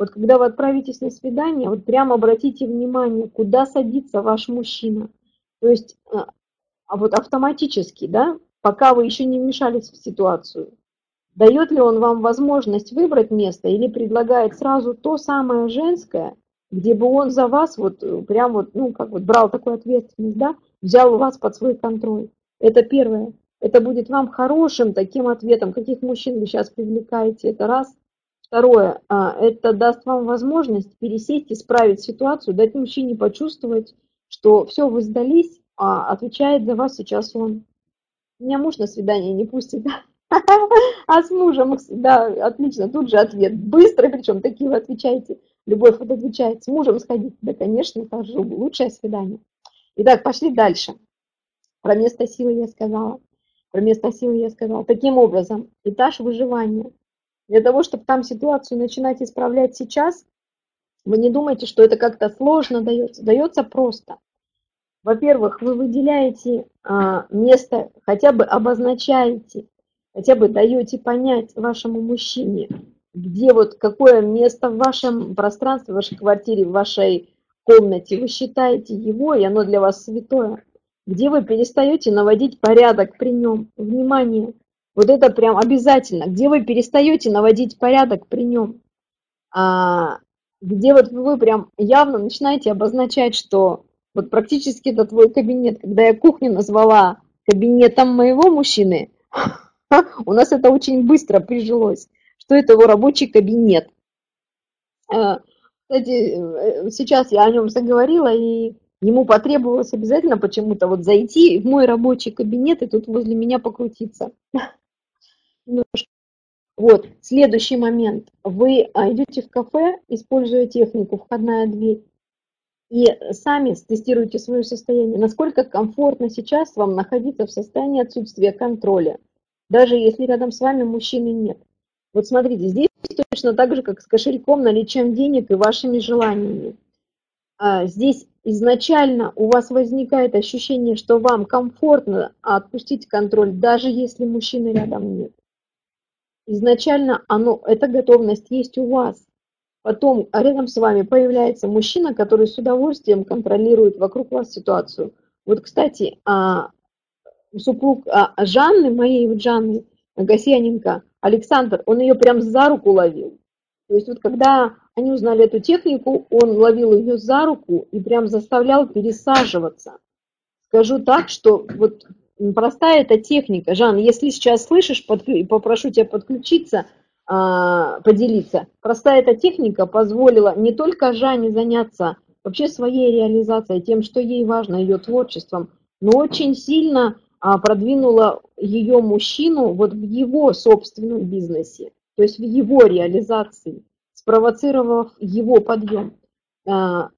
Вот когда вы отправитесь на свидание, вот прямо обратите внимание, куда садится ваш мужчина. То есть а вот автоматически, да, пока вы еще не вмешались в ситуацию, Дает ли он вам возможность выбрать место или предлагает сразу то самое женское, где бы он за вас вот э, прям вот, ну, как вот брал такую ответственность, да, взял вас под свой контроль. Это первое. Это будет вам хорошим таким ответом, каких мужчин вы сейчас привлекаете, это раз. Второе, а, это даст вам возможность пересесть, исправить ситуацию, дать мужчине почувствовать, что все, вы сдались, а отвечает за вас сейчас он. Меня муж на свидание не пустит? *laughs* А с мужем, да, отлично, тут же ответ. Быстро, причем такие вы отвечаете. Любовь вот отвечает, с мужем сходить. Да, конечно, же лучшее свидание. Итак, пошли дальше. Про место силы я сказала. Про место силы я сказала. Таким образом, этаж выживания. Для того, чтобы там ситуацию начинать исправлять сейчас, вы не думайте, что это как-то сложно дается. Дается просто. Во-первых, вы выделяете а, место, хотя бы обозначаете хотя бы даете понять вашему мужчине, где вот какое место в вашем пространстве, в вашей квартире, в вашей комнате вы считаете его, и оно для вас святое, где вы перестаете наводить порядок при нем, внимание, вот это прям обязательно, где вы перестаете наводить порядок при нем, а, где вот вы прям явно начинаете обозначать, что вот практически это твой кабинет, когда я кухню назвала кабинетом моего мужчины, *laughs* У нас это очень быстро прижилось, что это его рабочий кабинет. Э, кстати, э, сейчас я о нем заговорила, и ему потребовалось обязательно почему-то вот зайти в мой рабочий кабинет и тут возле меня покрутиться. *laughs* Вот, следующий момент. Вы а, идете в кафе, используя технику «Входная дверь», и сами тестируете свое состояние, насколько комфортно сейчас вам находиться в состоянии отсутствия контроля – даже если рядом с вами мужчины нет. Вот смотрите, здесь точно так же, как с кошельком, наличием денег и вашими желаниями. А здесь изначально у вас возникает ощущение, что вам комфортно отпустить контроль, даже если мужчины рядом нет. Изначально оно, эта готовность есть у вас. Потом рядом с вами появляется мужчина, который с удовольствием контролирует вокруг вас ситуацию. Вот, кстати, а супруг а, Жанны, моей Жанны Гасьяненко, Александр, он ее прям за руку ловил. То есть вот когда они узнали эту технику, он ловил ее за руку и прям заставлял пересаживаться. Скажу так, что вот простая эта техника. Жан, если сейчас слышишь, подклю... попрошу тебя подключиться. а, поделиться. Простая эта техника позволила не только Жанне заняться вообще своей реализацией, тем, что ей важно, ее творчеством, но очень сильно а, продвинула ее мужчину вот в его собственном бизнесе, то есть в его реализации, спровоцировав его подъем. А,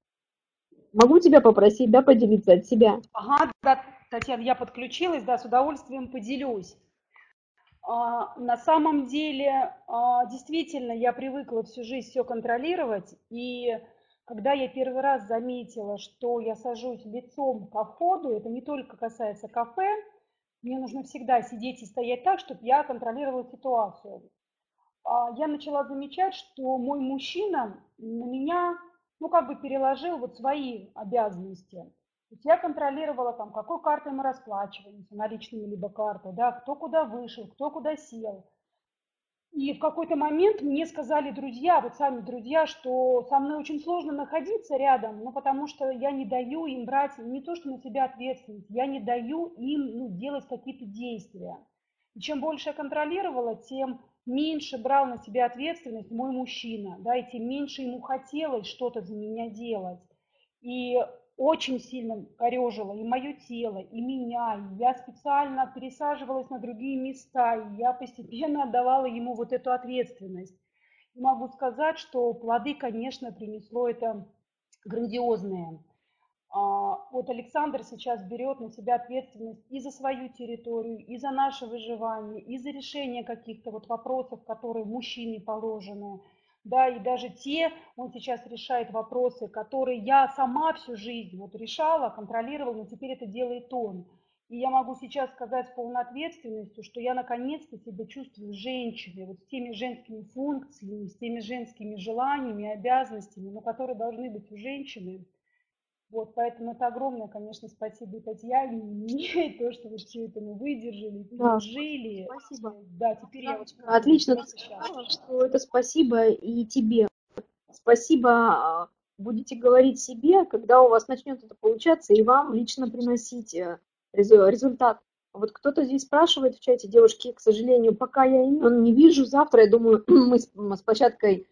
могу тебя попросить, да, поделиться от себя? Ага, да, Татьяна, я подключилась, да, с удовольствием поделюсь. А, на самом деле, а, действительно, я привыкла всю жизнь все контролировать, и когда я первый раз заметила, что я сажусь лицом к входу, это не только касается кафе, мне нужно всегда сидеть и стоять так, чтобы я контролировала ситуацию. А, я начала замечать, что мой мужчина на меня, ну, как бы переложил вот свои обязанности. Я контролировала там, какой картой мы расплачиваемся, наличными либо картой, да, кто куда вышел, кто куда сел. И в какой-то момент мне сказали друзья, вот сами друзья, что со мной очень сложно находиться рядом, ну, потому что я не даю им брать не то, что на себя ответственность, я не даю им ну, делать какие-то действия. И чем больше я контролировала, тем меньше брал на себя ответственность мой мужчина, да, и тем меньше ему хотелось что-то за меня делать. И очень сильно корежило и мое тело, и меня. Я специально пересаживалась на другие места, и я постепенно отдавала ему вот эту ответственность. И могу сказать, что плоды, конечно, принесло это грандиозные. А, вот Александр сейчас берет на себя ответственность и за свою территорию, и за наше выживание, и за решение каких-то вот вопросов, которые мужчине положены – да, и даже те, он сейчас решает вопросы, которые я сама всю жизнь вот решала, контролировала, но теперь это делает он. И я могу сейчас сказать с полной ответственностью, что я наконец-то себя чувствую женщиной, вот с теми женскими функциями, с теми женскими желаниями, обязанностями, но которые должны быть у женщины. Вот, поэтому это огромное, конечно, спасибо Татьяне, мне, *laughs* то, что вы все это мы выдержали, да, жили. Спасибо. Да, теперь я вот... Отлично сказала, что это спасибо и тебе. Спасибо а, будете говорить себе, когда у вас начнет это получаться, и вам лично приносить э, результат. Вот кто-то здесь спрашивает в чате, девушки, к сожалению, пока я имен не вижу, завтра, я думаю, *clears throat* мы с, площадкой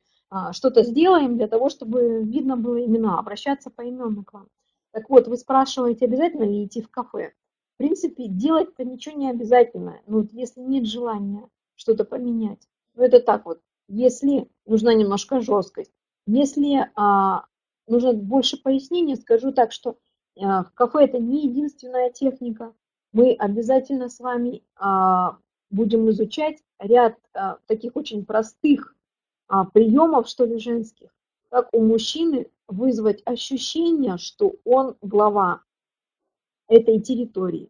что-то сделаем для того, чтобы видно было имена, обращаться по поименно к вам. Так вот, вы спрашиваете, обязательно ли идти в кафе? В принципе, делать-то ничего не обязательно, ну, если нет желания что-то поменять. Ну, это так вот, если нужна немножко жесткость. Если а, нужно больше пояснения, скажу так, что а, кафе это не единственная техника. Мы обязательно с вами а, будем изучать ряд а, таких очень простых а, приемов, что ли, женских, как у мужчины вызвать ощущение, что он глава этой территории,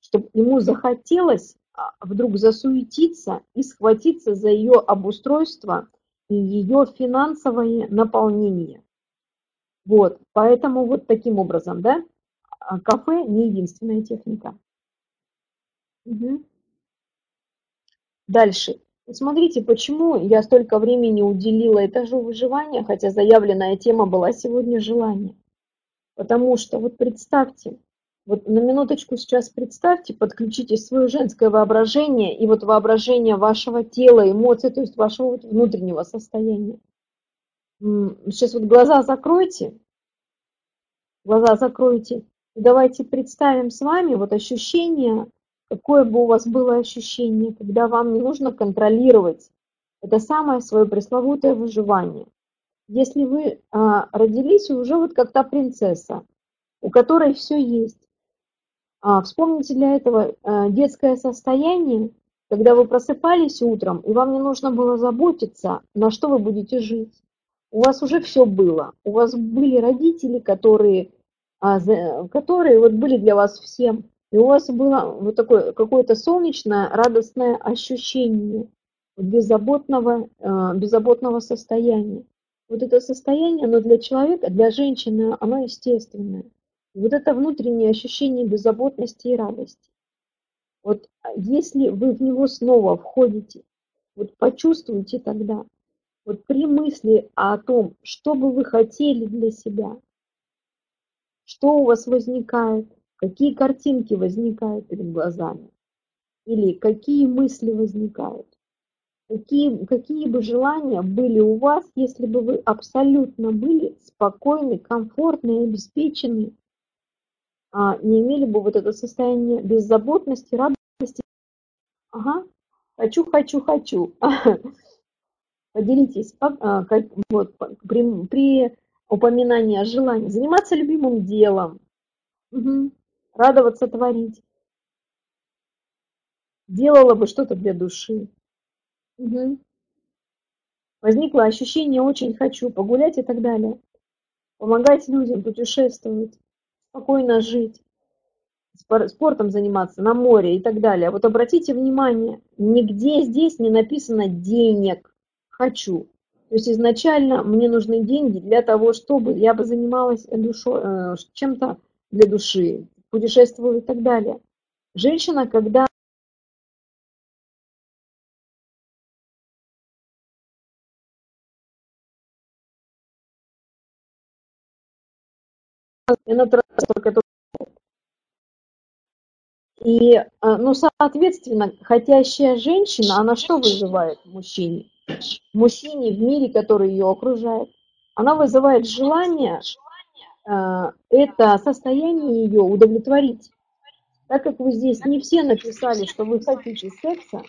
чтобы ему захотелось а, вдруг засуетиться и схватиться за ее обустройство и ее финансовое наполнение. Вот, поэтому вот таким образом, да, а, кафе не единственная техника. Угу. Дальше. Смотрите, почему я столько времени уделила этажу выживания, хотя заявленная тема была сегодня желание. Потому что вот представьте, вот на минуточку сейчас представьте, подключите свое женское воображение и вот воображение вашего тела, эмоций, то есть вашего вот внутреннего состояния. Сейчас вот глаза закройте, глаза закройте, и давайте представим с вами вот ощущение какое бы у вас было ощущение, когда вам не нужно контролировать это самое свое пресловутое выживание. Если вы а, родились уже вот как та принцесса, у которой все есть, а, вспомните для этого а, детское состояние, когда вы просыпались утром, и вам не нужно было заботиться, на что вы будете жить. У вас уже все было. У вас были родители, которые, а, которые вот были для вас всем. И у вас было вот такое какое-то солнечное, радостное ощущение беззаботного, э, беззаботного состояния. Вот это состояние, оно для человека, для женщины, оно естественное. Вот это внутреннее ощущение беззаботности и радости. Вот если вы в него снова входите, вот почувствуйте тогда, вот при мысли о том, что бы вы хотели для себя, что у вас возникает, какие картинки возникают перед глазами или какие мысли возникают. Какие, какие бы желания были у вас, если бы вы абсолютно были спокойны, комфортны и обеспечены, а, не имели бы вот это состояние беззаботности, радости. Ага, хочу, хочу, хочу. *laughs* Поделитесь, а, как, вот, при, при упоминании о желании. Заниматься любимым делом, угу. Радоваться, творить. Делала бы что-то для души. Угу. Возникло ощущение «очень хочу» погулять и так далее. Помогать людям, путешествовать, спокойно жить, спортом заниматься на море и так далее. Вот обратите внимание, нигде здесь не написано «денег хочу». То есть изначально мне нужны деньги для того, чтобы я бы занималась душой, э, чем-то для души, путешествовала и так далее. Женщина, когда и, э, ну, соответственно, хотящая женщина, она что вызывает мужчине? мужчине в мире, который ее окружает. Она вызывает желание это состояние ее удовлетворить. Так как вы здесь не все написали, что вы хотите секса,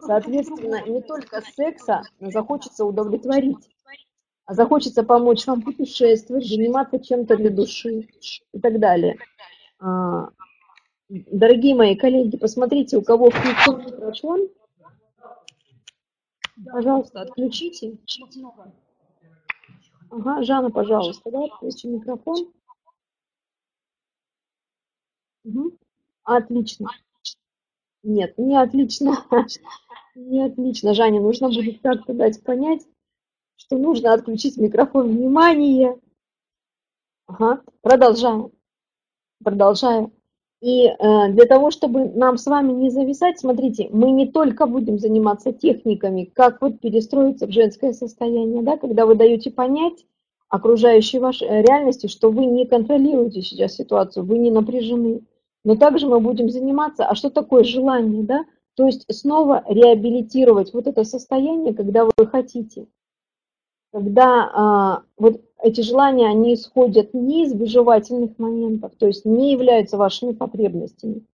соответственно, не только секса захочется удовлетворить, а захочется помочь вам путешествовать, заниматься чем-то для души и так далее. А, дорогие мои коллеги, посмотрите, у кого включен микрофон, Пожалуйста, отключите. Ага, Жанна, пожалуйста, да, отключи микрофон. Угу. Отлично. Нет, не отлично. *laughs* Не отлично. Жанне нужно будет как-то дать понять, что нужно отключить микрофон. Внимание! Ага, продолжаем. Продолжаем. И э, для того, чтобы нам с вами не зависать, смотрите, мы не только будем заниматься техниками, как вот перестроиться в женское состояние, да, когда вы даете понять окружающей вашей э, реальности, что вы не контролируете сейчас ситуацию, вы не напряжены. Но также мы будем заниматься, а что такое желание, да? То есть снова реабилитировать вот это состояние, когда вы хотите. Когда а, вот эти желания, они исходят не из выживательных моментов, то есть не являются вашими потребностями.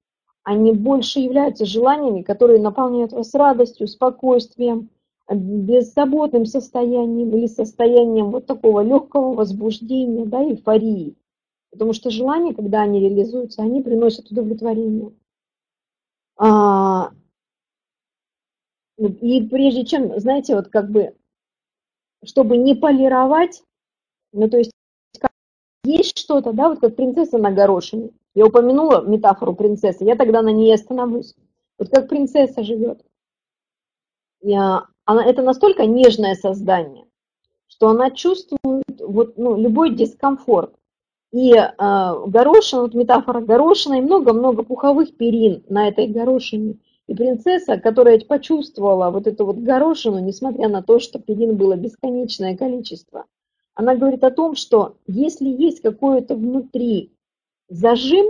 Они больше являются желаниями, которые наполняют вас радостью, спокойствием, беззаботным состоянием или состоянием вот такого легкого возбуждения, да, эйфории. Потому что желания, когда они реализуются, они приносят удовлетворение. А, и прежде чем, знаете, вот как бы, чтобы не полировать ну, то есть есть что-то, да, вот как принцесса на горошине. Я упомянула метафору принцессы, я тогда на ней остановлюсь. Вот как принцесса живет. Я, она, это настолько нежное создание, что она чувствует вот, ну, любой дискомфорт. И э, горошина, вот метафора горошина, и много-много пуховых перин на этой горошине. И принцесса, которая почувствовала вот эту вот горошину, несмотря на то, что перин было бесконечное количество – она говорит о том, что если есть какое-то внутри зажим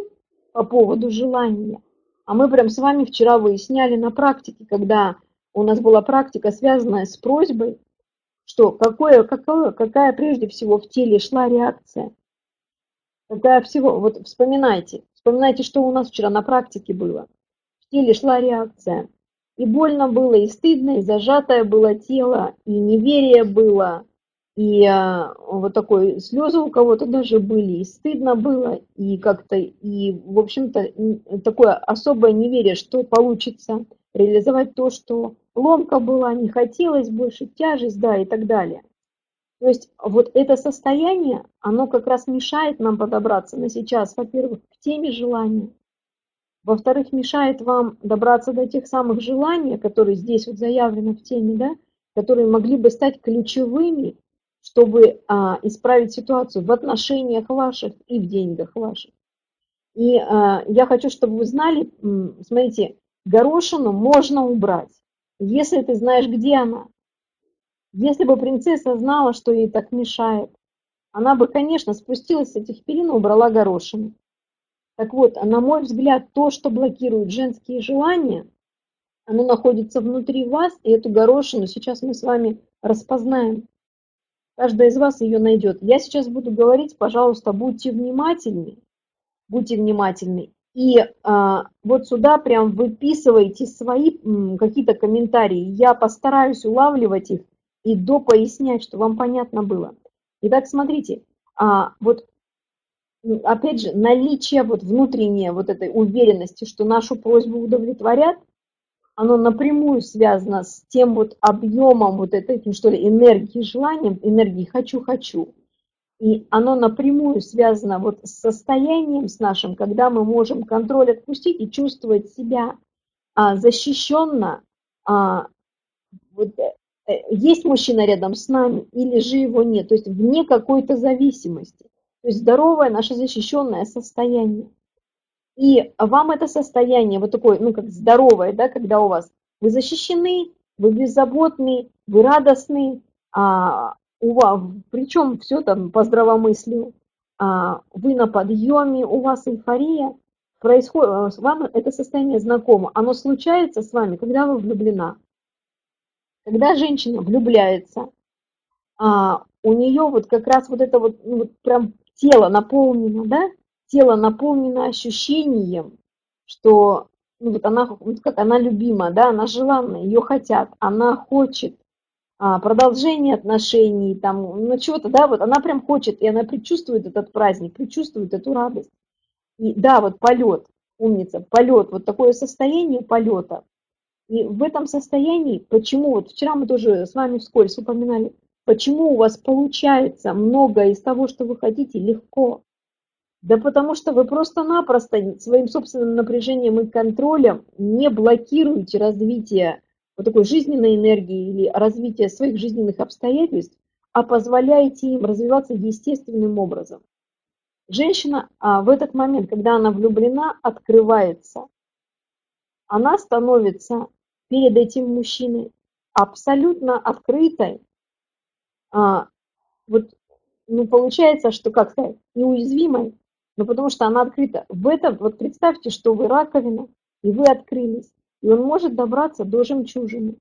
по поводу желания, а мы прям с вами вчера выясняли на практике, когда у нас была практика, связанная с просьбой, что какое, какое, какая прежде всего в теле шла реакция. Какая всего, вот вспоминайте, вспоминайте, что у нас вчера на практике было. В теле шла реакция. И больно было, и стыдно, и зажатое было тело, и неверие было, и а, вот такой слезы у кого-то даже были, и стыдно было, и как-то, и, в общем-то, такое особое неверие, что получится реализовать то, что ломка была, не хотелось больше, тяжесть, да, и так далее. То есть вот это состояние, оно как раз мешает нам подобраться на сейчас, во-первых, к теме желания, во-вторых, мешает вам добраться до тех самых желаний, которые здесь вот заявлены в теме, да, которые могли бы стать ключевыми чтобы а, исправить ситуацию в отношениях ваших и в деньгах ваших. И а, я хочу, чтобы вы знали, смотрите, горошину можно убрать, если ты знаешь, где она. Если бы принцесса знала, что ей так мешает, она бы, конечно, спустилась с этих перин и убрала горошину. Так вот, на мой взгляд, то, что блокирует женские желания, Оно находится внутри вас, и эту горошину сейчас мы с вами распознаем. Каждая из вас ее найдет. Я сейчас буду говорить, пожалуйста, будьте внимательны, будьте внимательны. И а, вот сюда прям выписывайте свои какие-то комментарии. Я постараюсь улавливать их и допояснять, что вам понятно было. Итак, смотрите, а, вот опять же, наличие вот внутренней вот этой уверенности, что нашу просьбу удовлетворят, оно напрямую связано с тем вот объемом вот этим, что ли, энергии, желанием, энергии «хочу-хочу». И оно напрямую связано вот с состоянием с нашим, когда мы можем контроль отпустить и чувствовать себя а, защищенно. А, вот, э, есть мужчина рядом с нами или же его нет, то есть вне какой-то зависимости. То есть здоровое наше защищенное состояние. И вам это состояние, вот такое, ну, как здоровое, да, когда у вас вы защищены, вы беззаботны, вы радостны, а, у вас, причем все там по здравомыслию, а, вы на подъеме, у вас эйфория, происходит, вам это состояние знакомо, оно случается с вами, когда вы влюблена. Когда женщина влюбляется, а, у нее вот как раз вот это вот, ну, вот прям тело наполнено, да, тело наполнено ощущением, что ну, вот она, вот как она любима, да, она желанна, ее хотят, она хочет а, продолжение отношений, там, ну, чего-то, да, вот она прям хочет, и она предчувствует этот праздник, предчувствует эту радость. И да, вот полет, умница, полет, вот такое состояние полета. И в этом состоянии, почему, вот вчера мы тоже с вами вскользь упоминали, почему у вас получается многое из того, что вы хотите, легко. Да потому что вы просто-напросто своим собственным напряжением и контролем не блокируете развитие вот такой жизненной энергии или развитие своих жизненных обстоятельств, а позволяете им развиваться естественным образом. Женщина а, в этот момент, когда она влюблена, открывается. Она становится перед этим мужчиной абсолютно открытой. А, вот, ну, получается, что, как сказать, неуязвимой, ну, потому что она открыта. В этом, вот представьте, что вы раковина, и вы открылись, и он может добраться до жемчужины.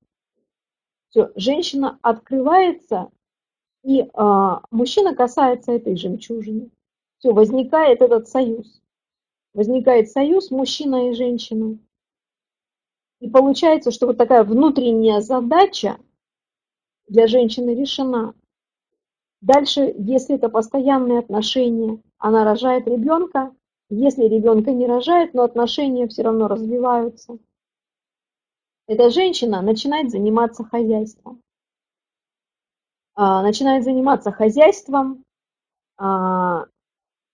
Все, женщина открывается, и а, мужчина касается этой жемчужины. Все, возникает этот союз. Возникает союз мужчина и женщина. И получается, что вот такая внутренняя задача для женщины решена. Дальше, если это постоянные отношения, она рожает ребенка. Если ребенка не рожает, но отношения все равно развиваются, эта женщина начинает заниматься хозяйством. А, начинает заниматься хозяйством, а,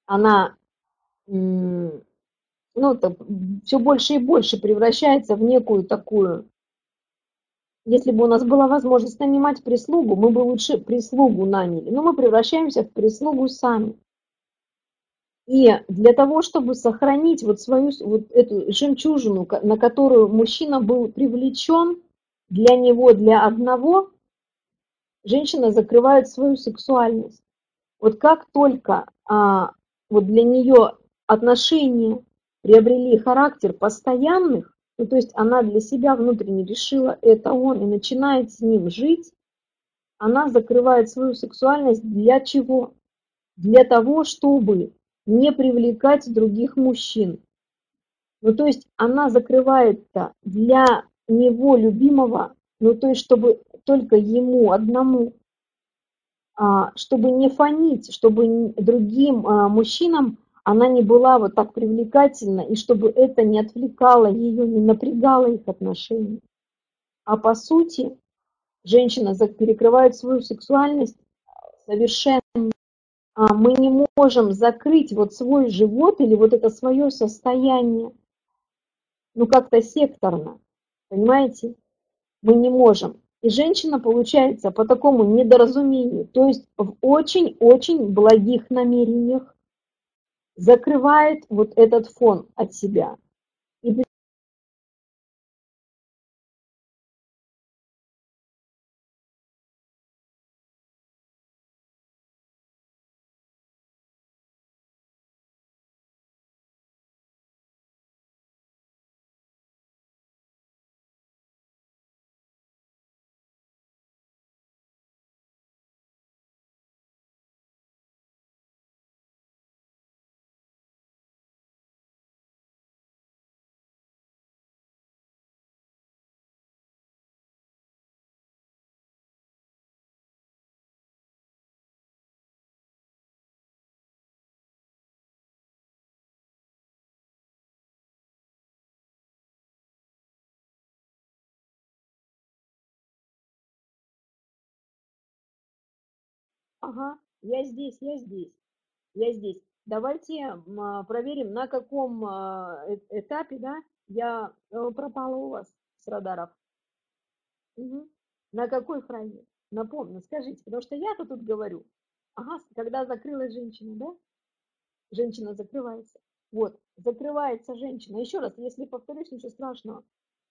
она ну, все больше и больше превращается в некую такую если бы у нас была возможность нанимать прислугу, мы бы лучше прислугу наняли. Но мы превращаемся в прислугу сами. И для того, чтобы сохранить вот свою вот эту жемчужину, на которую мужчина был привлечен, для него, для одного, женщина закрывает свою сексуальность. Вот как только а, вот для нее отношения приобрели характер постоянных, ну, то есть она для себя внутренне решила, это он, и начинает с ним жить, она закрывает свою сексуальность для чего? Для того, чтобы не привлекать других мужчин. Ну, то есть она закрывается для него любимого, ну, то есть чтобы только ему одному, а, чтобы не фонить, чтобы другим а, мужчинам она не была вот так привлекательна, и чтобы это не отвлекало ее, не напрягало их отношения. А по сути, женщина перекрывает свою сексуальность совершенно. А мы не можем закрыть вот свой живот или вот это свое состояние, ну как-то секторно, понимаете? Мы не можем. И женщина, получается, по такому недоразумению, то есть в очень-очень благих намерениях, закрывает вот этот фон от себя. Ага, я здесь, я здесь, я здесь. Давайте а, проверим, на каком а, э, этапе, да, я э, пропала у вас с радаров. Угу. На какой фразе? Напомню, скажите, потому что я-то тут говорю. Ага, когда закрылась женщина, да? Женщина закрывается. Вот, закрывается женщина. Еще раз, если повторюсь, ничего страшного.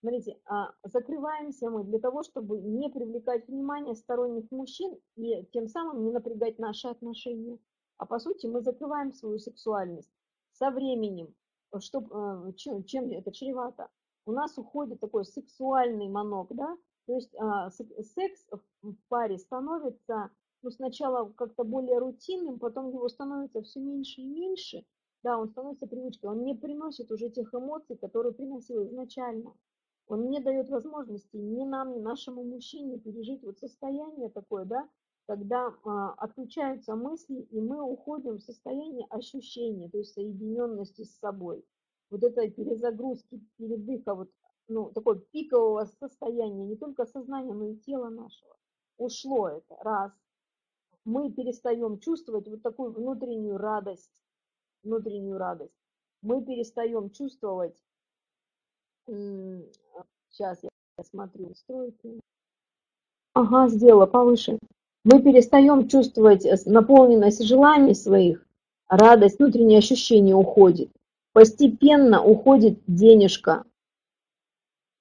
Смотрите, а, закрываемся мы для того, чтобы не привлекать внимание сторонних мужчин и тем самым не напрягать наши отношения. А по сути мы закрываем свою сексуальность. Со временем, что, э, чем, чем это чревато? У нас уходит такой сексуальный манок, да? То есть а, секс в паре становится ну, сначала как-то более рутинным, потом его становится все меньше и меньше. Да, он становится привычкой, он не приносит уже тех эмоций, которые приносил изначально. Он не дает возможности ни нам, ни нашему мужчине пережить вот состояние такое, да, когда а, отключаются мысли, и мы уходим в состояние ощущения, то есть соединенности с собой. Вот этой перезагрузки, передыха, вот, ну, такой пикового состояния, не только сознания, но и тела нашего. Ушло это, раз. Мы перестаем чувствовать вот такую внутреннюю радость, внутреннюю радость. Мы перестаем чувствовать Сейчас я смотрю настройки. Ага, сделала повыше. Мы перестаем чувствовать э, наполненность желаний своих, радость, внутреннее ощущение уходит. Постепенно уходит денежка.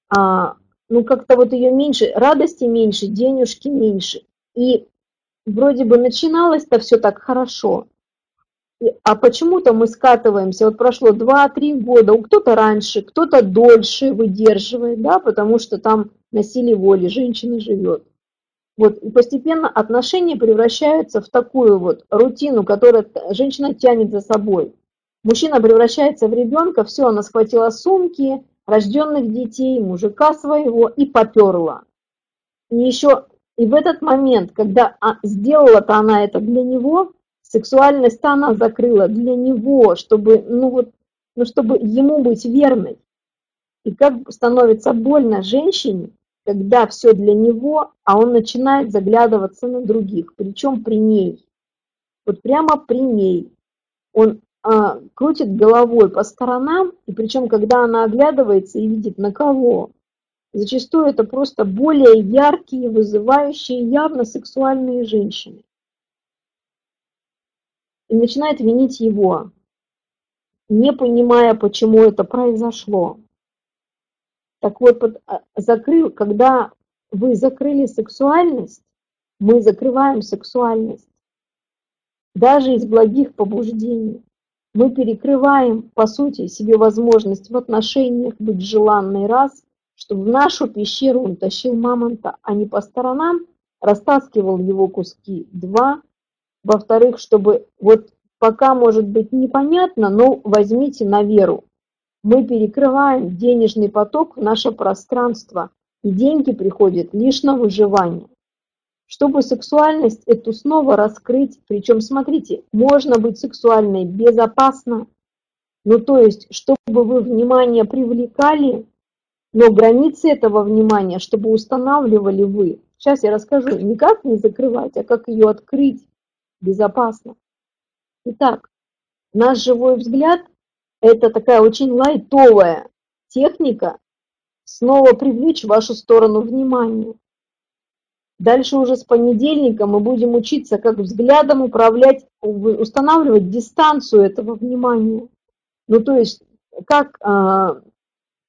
А, ну, как-то вот ее меньше, радости меньше, денежки меньше. И вроде бы начиналось-то все так хорошо, а почему-то мы скатываемся, вот прошло 2-3 года, у кто-то раньше, кто-то дольше выдерживает, да, потому что там на силе воли женщина живет. Вот, и постепенно отношения превращаются в такую вот рутину, которую женщина тянет за собой. Мужчина превращается в ребенка, все, она схватила сумки, рожденных детей, мужика своего и поперла. И еще и в этот момент, когда а, сделала-то она это для него, Сексуальность она закрыла для него, чтобы, ну вот, ну чтобы ему быть верной. И как становится больно женщине, когда все для него, а он начинает заглядываться на других, причем при ней. Вот прямо при ней. Он а, крутит головой по сторонам, и причем когда она оглядывается и видит на кого, зачастую это просто более яркие, вызывающие явно сексуальные женщины и начинает винить его, не понимая, почему это произошло. Так вот, а, закрыл, когда вы закрыли сексуальность, мы закрываем сексуальность. Даже из благих побуждений. Мы перекрываем, по сути, себе возможность в отношениях быть желанной раз, чтобы в нашу пещеру он тащил мамонта, а не по сторонам растаскивал его куски. Два, во-вторых, чтобы вот пока может быть непонятно, но возьмите на веру. Мы перекрываем денежный поток в наше пространство, и деньги приходят лишь на выживание. Чтобы сексуальность эту снова раскрыть, причем, смотрите, можно быть сексуальной безопасно, ну то есть, чтобы вы внимание привлекали, но границы этого внимания, чтобы устанавливали вы. Сейчас я расскажу, не как не закрывать, а как ее открыть безопасно. Итак, наш живой взгляд – это такая очень лайтовая техника снова привлечь вашу сторону внимание. Дальше уже с понедельника мы будем учиться, как взглядом управлять, устанавливать дистанцию этого внимания. Ну, то есть, как, а,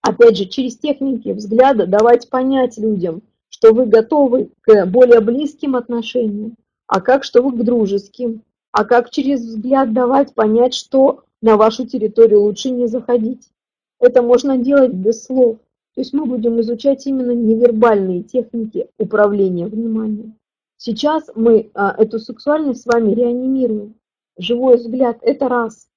опять же, через техники взгляда давать понять людям, что вы готовы к более близким отношениям, а как, что вы к дружеским, а как через взгляд давать понять, что на вашу территорию лучше не заходить. Это можно делать без слов. То есть мы будем изучать именно невербальные техники управления вниманием. Сейчас мы а, эту сексуальность с вами реанимируем. Живой взгляд – это раз.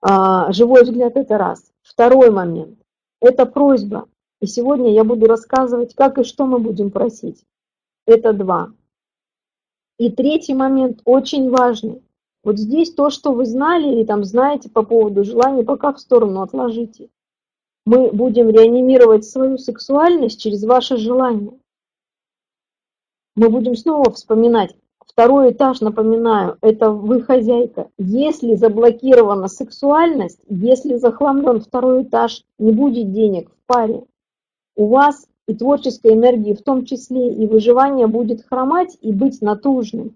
А, живой взгляд – это раз. Второй момент – это просьба. И сегодня я буду рассказывать, как и что мы будем просить. Это два. И третий момент очень важный. Вот здесь то, что вы знали или там знаете по поводу желания, пока в сторону отложите. Мы будем реанимировать свою сексуальность через ваше желание. Мы будем снова вспоминать. Второй этаж, напоминаю, это вы хозяйка. Если заблокирована сексуальность, если захламлен второй этаж, не будет денег в паре. У вас и творческой энергии в том числе, и выживание будет хромать и быть натужным.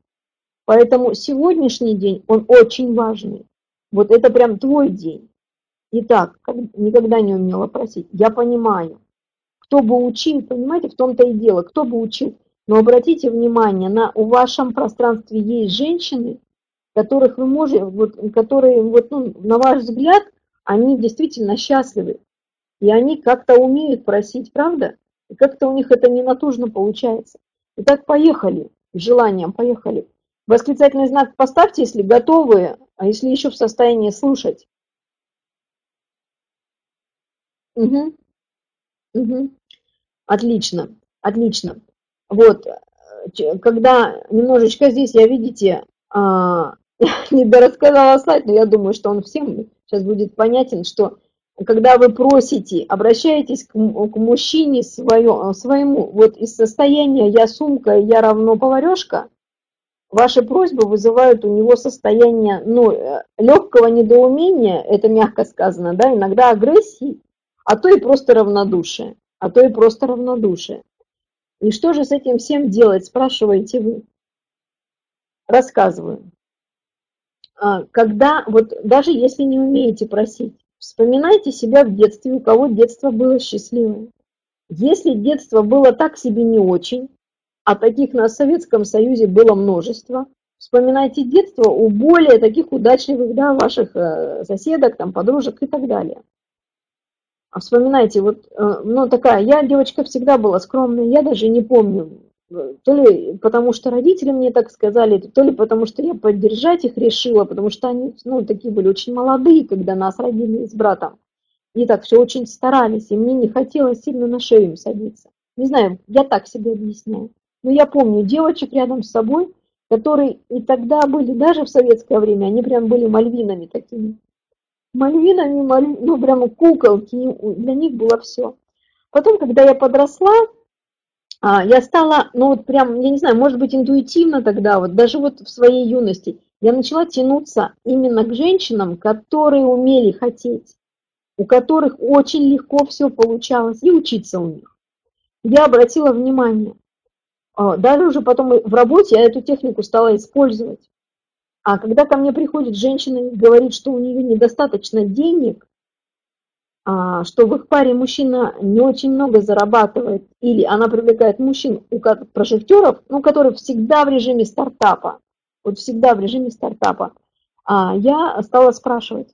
Поэтому сегодняшний день, он очень важный. Вот это прям твой день. Итак, никогда не умела просить. Я понимаю. Кто бы учил, понимаете, в том-то и дело, кто бы учил. Но обратите внимание, на, у вашем пространстве есть женщины, которых вы можете, вот, которые, вот, ну, на ваш взгляд, они действительно счастливы. И они как-то умеют просить, правда? И как-то у них это не натужно получается. Итак, поехали. Желанием, поехали. Восклицательный знак поставьте, если готовы, а если еще в состоянии слушать. Угу. Угу. Отлично, отлично. Вот, когда немножечко здесь, я, видите, а, *laughs* не дорассказала сайт, но я думаю, что он всем сейчас будет понятен, что когда вы просите, обращаетесь к, к мужчине свое, своему, вот из состояния «я сумка, я равно поварешка», ваши просьбы вызывают у него состояние ну, э, легкого недоумения, это мягко сказано, да, иногда агрессии, а то и просто равнодушие, а то и просто равнодушие. И что же с этим всем делать, спрашиваете вы? Рассказываю. А, когда, вот даже если не умеете просить, вспоминайте себя в детстве, у кого детство было счастливое. Если детство было так себе не очень, а таких на Советском Союзе было множество. Вспоминайте детство у более таких удачливых, да, ваших э, соседок, там, подружек и так далее. А вспоминайте, вот, э, ну, такая, я девочка всегда была скромная, я даже не помню, то ли потому что родители мне так сказали, то ли потому что я поддержать их решила, потому что они, ну, такие были очень молодые, когда нас родили с братом. И так все очень старались, и мне не хотелось сильно на шею им садиться. Не знаю, я так себе объясняю. Но я помню девочек рядом с собой, которые и тогда были, даже в советское время, они прям были мальвинами такими. Мальвинами, маль... ну прямо куколки, для них было все. Потом, когда я подросла, я стала, ну вот прям, я не знаю, может быть интуитивно тогда, вот даже вот в своей юности, я начала тянуться именно к женщинам, которые умели хотеть, у которых очень легко все получалось, и учиться у них. Я обратила внимание, а, даже уже потом в работе я эту технику стала использовать. А когда ко мне приходит женщина и говорит, что у нее недостаточно денег, а, что в их паре мужчина не очень много зарабатывает, или она привлекает мужчин, у прожектеров, ну, которые всегда в режиме стартапа, вот всегда в режиме стартапа, а я стала спрашивать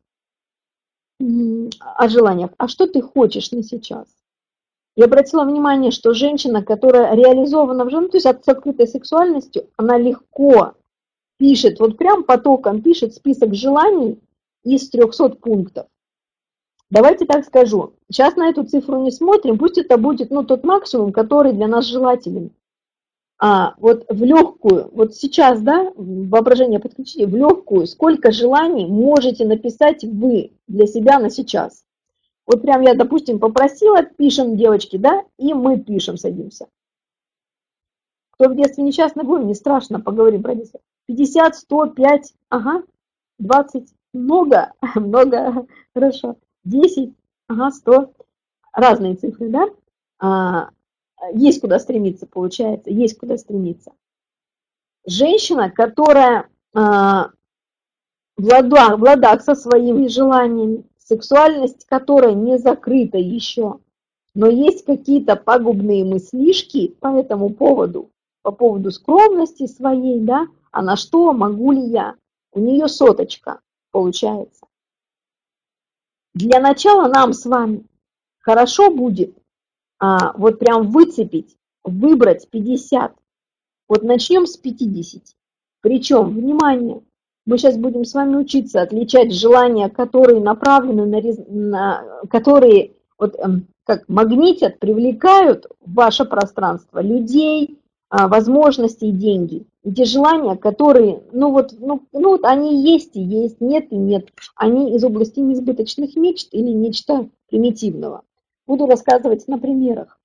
о желаниях, а что ты хочешь на сейчас? Я обратила внимание, что женщина, которая реализована в жену, то есть с открытой сексуальностью, она легко пишет, вот прям потоком пишет список желаний из 300 пунктов. Давайте так скажу. Сейчас на эту цифру не смотрим, пусть это будет ну, тот максимум, который для нас желателен. А вот в легкую, вот сейчас, да, воображение подключите, в легкую, сколько желаний можете написать вы для себя на сейчас? Вот прям я, допустим, попросила, пишем, девочки, да, и мы пишем, садимся. Кто в детстве несчастный был, не страшно, поговорим про детство. 50, 100, 5, ага, 20, много, *laughs* много, хорошо. 10, ага, 100, разные цифры, да? А, есть куда стремиться, получается, есть куда стремиться. Женщина, которая а, в ладах, в ладах со своими желаниями, сексуальность которой не закрыта еще, но есть какие-то пагубные мыслишки по этому поводу, по поводу скромности своей, да, а на что могу ли я? У нее соточка получается. Для начала нам с вами хорошо будет а, вот прям выцепить, выбрать 50. Вот начнем с 50. Причем, внимание, мы сейчас будем с вами учиться отличать желания, которые направлены на, на которые вот, эм, как магнитят, привлекают в ваше пространство людей, возможности и деньги. И те желания, которые, ну вот, ну, ну вот они есть и есть, нет и нет. Они из области несбыточных мечт или нечто примитивного. Буду рассказывать на примерах.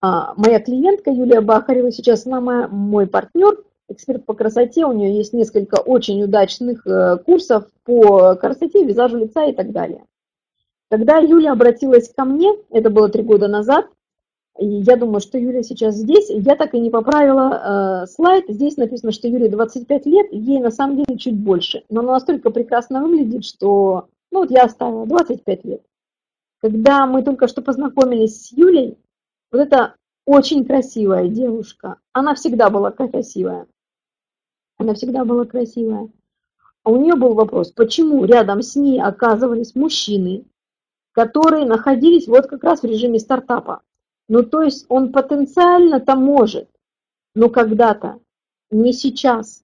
А, моя клиентка Юлия Бахарева, сейчас она мой партнер, эксперт по красоте, у нее есть несколько очень удачных э, курсов по красоте, визажу лица и так далее. Когда Юля обратилась ко мне, это было три года назад, я думаю, что Юля сейчас здесь, я так и не поправила э, слайд, здесь написано, что Юле 25 лет, ей на самом деле чуть больше, но она настолько прекрасно выглядит, что, ну вот я оставила 25 лет. Когда мы только что познакомились с Юлей, вот это очень красивая девушка, она всегда была красивая. Она всегда была красивая. А у нее был вопрос, почему рядом с ней оказывались мужчины, которые находились вот как раз в режиме стартапа. Ну, то есть он потенциально-то может, но когда-то, не сейчас.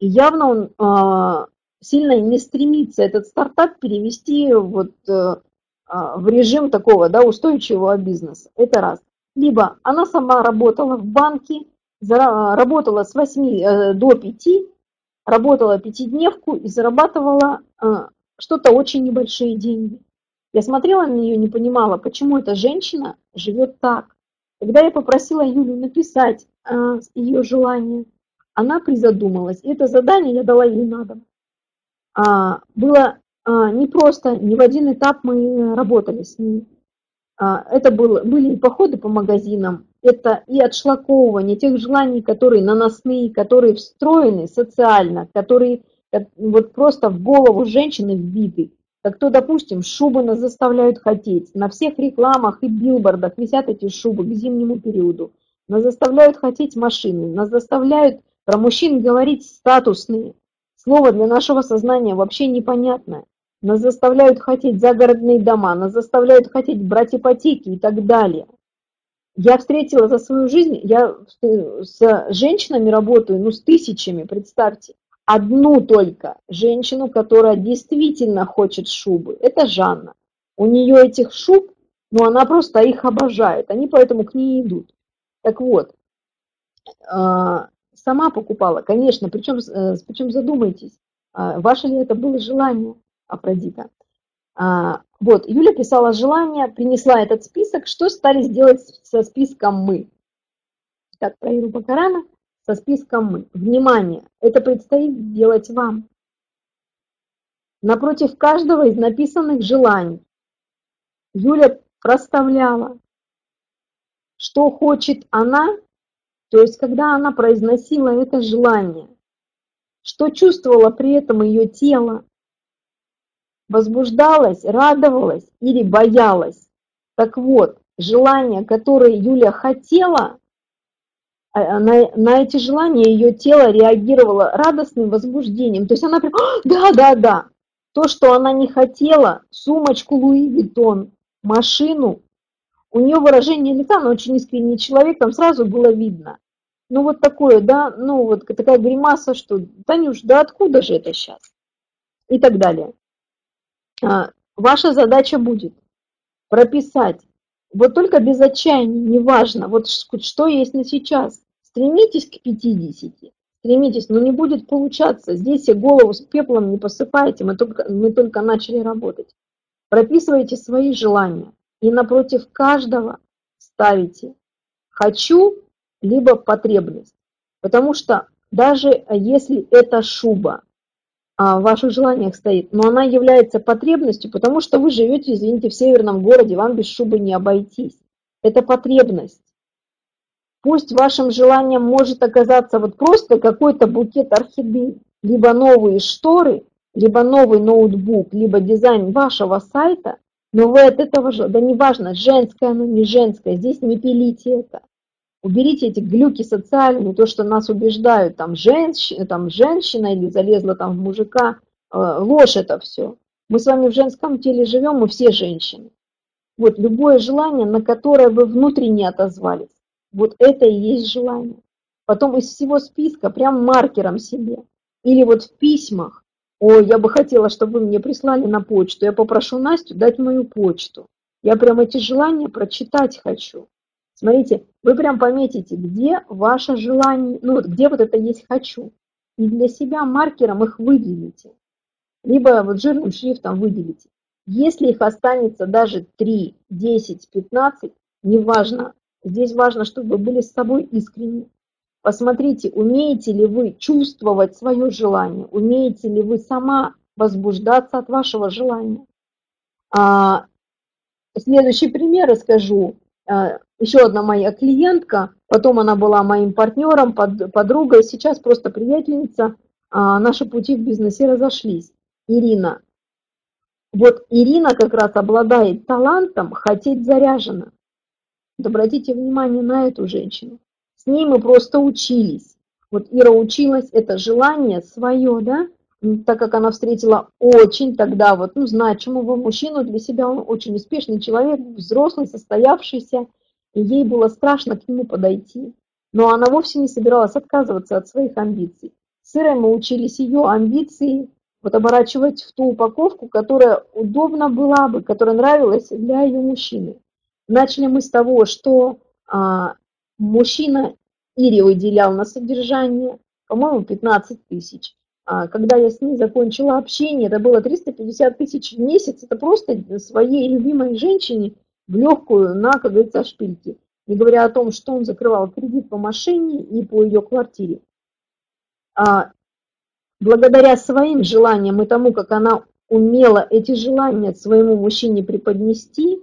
И явно он э, сильно не стремится этот стартап перевести вот э, э, в режим такого да, устойчивого бизнеса. Это раз. Либо она сама работала в банке, работала с 8 э, до 5, работала пятидневку и зарабатывала э, что-то очень небольшие деньги. Я смотрела на нее, не понимала, почему эта женщина живет так. Когда я попросила Юлю написать э, ее желание, она призадумалась. И это задание я дала ей на дом. А, было а, не просто, ни в один этап мы работали с ней. А, это был, были и походы по магазинам, это и отшлаковывание тех желаний, которые наносные, которые встроены социально, которые вот просто в голову женщины вбиты. Как то, допустим, шубы нас заставляют хотеть. На всех рекламах и билбордах висят эти шубы к зимнему периоду. Нас заставляют хотеть машины, нас заставляют про мужчин говорить статусные. Слово для нашего сознания вообще непонятное. Нас заставляют хотеть загородные дома, нас заставляют хотеть брать ипотеки и так далее. Я встретила за свою жизнь, я с женщинами работаю, ну, с тысячами, представьте. Одну только женщину, которая действительно хочет шубы. Это Жанна. У нее этих шуб, ну, она просто их обожает. Они поэтому к ней идут. Так вот, а, сама покупала, конечно, причем, э, причем задумайтесь, а, ваше ли это было желание Афродита. А, вот, Юля писала желание, принесла этот список. Что стали сделать со списком мы? Так, про Иру Бакарана со списком мы. Внимание, это предстоит делать вам. Напротив каждого из написанных желаний Юля проставляла, что хочет она, то есть когда она произносила это желание, что чувствовало при этом ее тело, возбуждалась, радовалась или боялась. Так вот, желания, которые Юля хотела, на, на эти желания ее тело реагировало радостным возбуждением. То есть она прям, «А, да, да, да. То, что она не хотела, сумочку Луи Виттон, машину, у нее выражение лица, она очень искренний человек, там сразу было видно. Ну вот такое, да, ну вот такая гримаса, что, Танюш, да откуда же это сейчас? И так далее. А, ваша задача будет прописать, вот только без отчаяния, неважно, вот что есть на сейчас. Стремитесь к 50, стремитесь, но не будет получаться. Здесь я голову с пеплом не посыпайте, мы только, мы только начали работать. Прописывайте свои желания и напротив каждого ставите «хочу» либо «потребность». Потому что даже если это шуба, а, в ваших желаниях стоит, но она является потребностью, потому что вы живете, извините, в северном городе, вам без шубы не обойтись. Это потребность. Пусть вашим желанием может оказаться вот просто какой-то букет орхидей, либо новые шторы, либо новый ноутбук, либо дизайн вашего сайта, но вы от этого же, да неважно, женское оно, не женское, здесь не пилите это. Уберите эти глюки социальные, то, что нас убеждают, там, женщина, там, женщина или залезла там в мужика, э, ложь это все. Мы с вами в женском теле живем, мы все женщины. Вот любое желание, на которое вы внутренне отозвались, вот это и есть желание. Потом из всего списка прям маркером себе. Или вот в письмах. Ой, я бы хотела, чтобы вы мне прислали на почту. Я попрошу Настю дать мою почту. Я прям эти желания прочитать хочу. Смотрите, вы прям пометите, где ваше желание, ну вот где вот это есть «хочу». И для себя маркером их выделите. Либо вот жирным шрифтом выделите. Если их останется даже 3, 10, 15, неважно, Здесь важно, чтобы вы были с собой искренни. Посмотрите, умеете ли вы чувствовать свое желание, умеете ли вы сама возбуждаться от вашего желания. А, следующий пример расскажу. А, еще одна моя клиентка, потом она была моим партнером, под, подругой, сейчас просто приятельница. А, наши пути в бизнесе разошлись. Ирина. Вот Ирина как раз обладает талантом хотеть заряженно. Вот обратите внимание на эту женщину. С ней мы просто учились. Вот Ира училась, это желание свое, да, так как она встретила очень тогда вот, ну, значимого мужчину для себя, он очень успешный человек, взрослый, состоявшийся, и ей было страшно к нему подойти. Но она вовсе не собиралась отказываться от своих амбиций. С Ирой мы учились ее амбиции вот оборачивать в ту упаковку, которая удобна была бы, которая нравилась для ее мужчины. Начали мы с того, что а, мужчина Ире выделял на содержание, по-моему, 15 тысяч. А, когда я с ней закончила общение, это было 350 тысяч в месяц, это просто своей любимой женщине в легкую на, как говорится, шпильки. Не говоря о том, что он закрывал кредит по машине и по ее квартире. А, благодаря своим желаниям и тому, как она умела эти желания своему мужчине преподнести,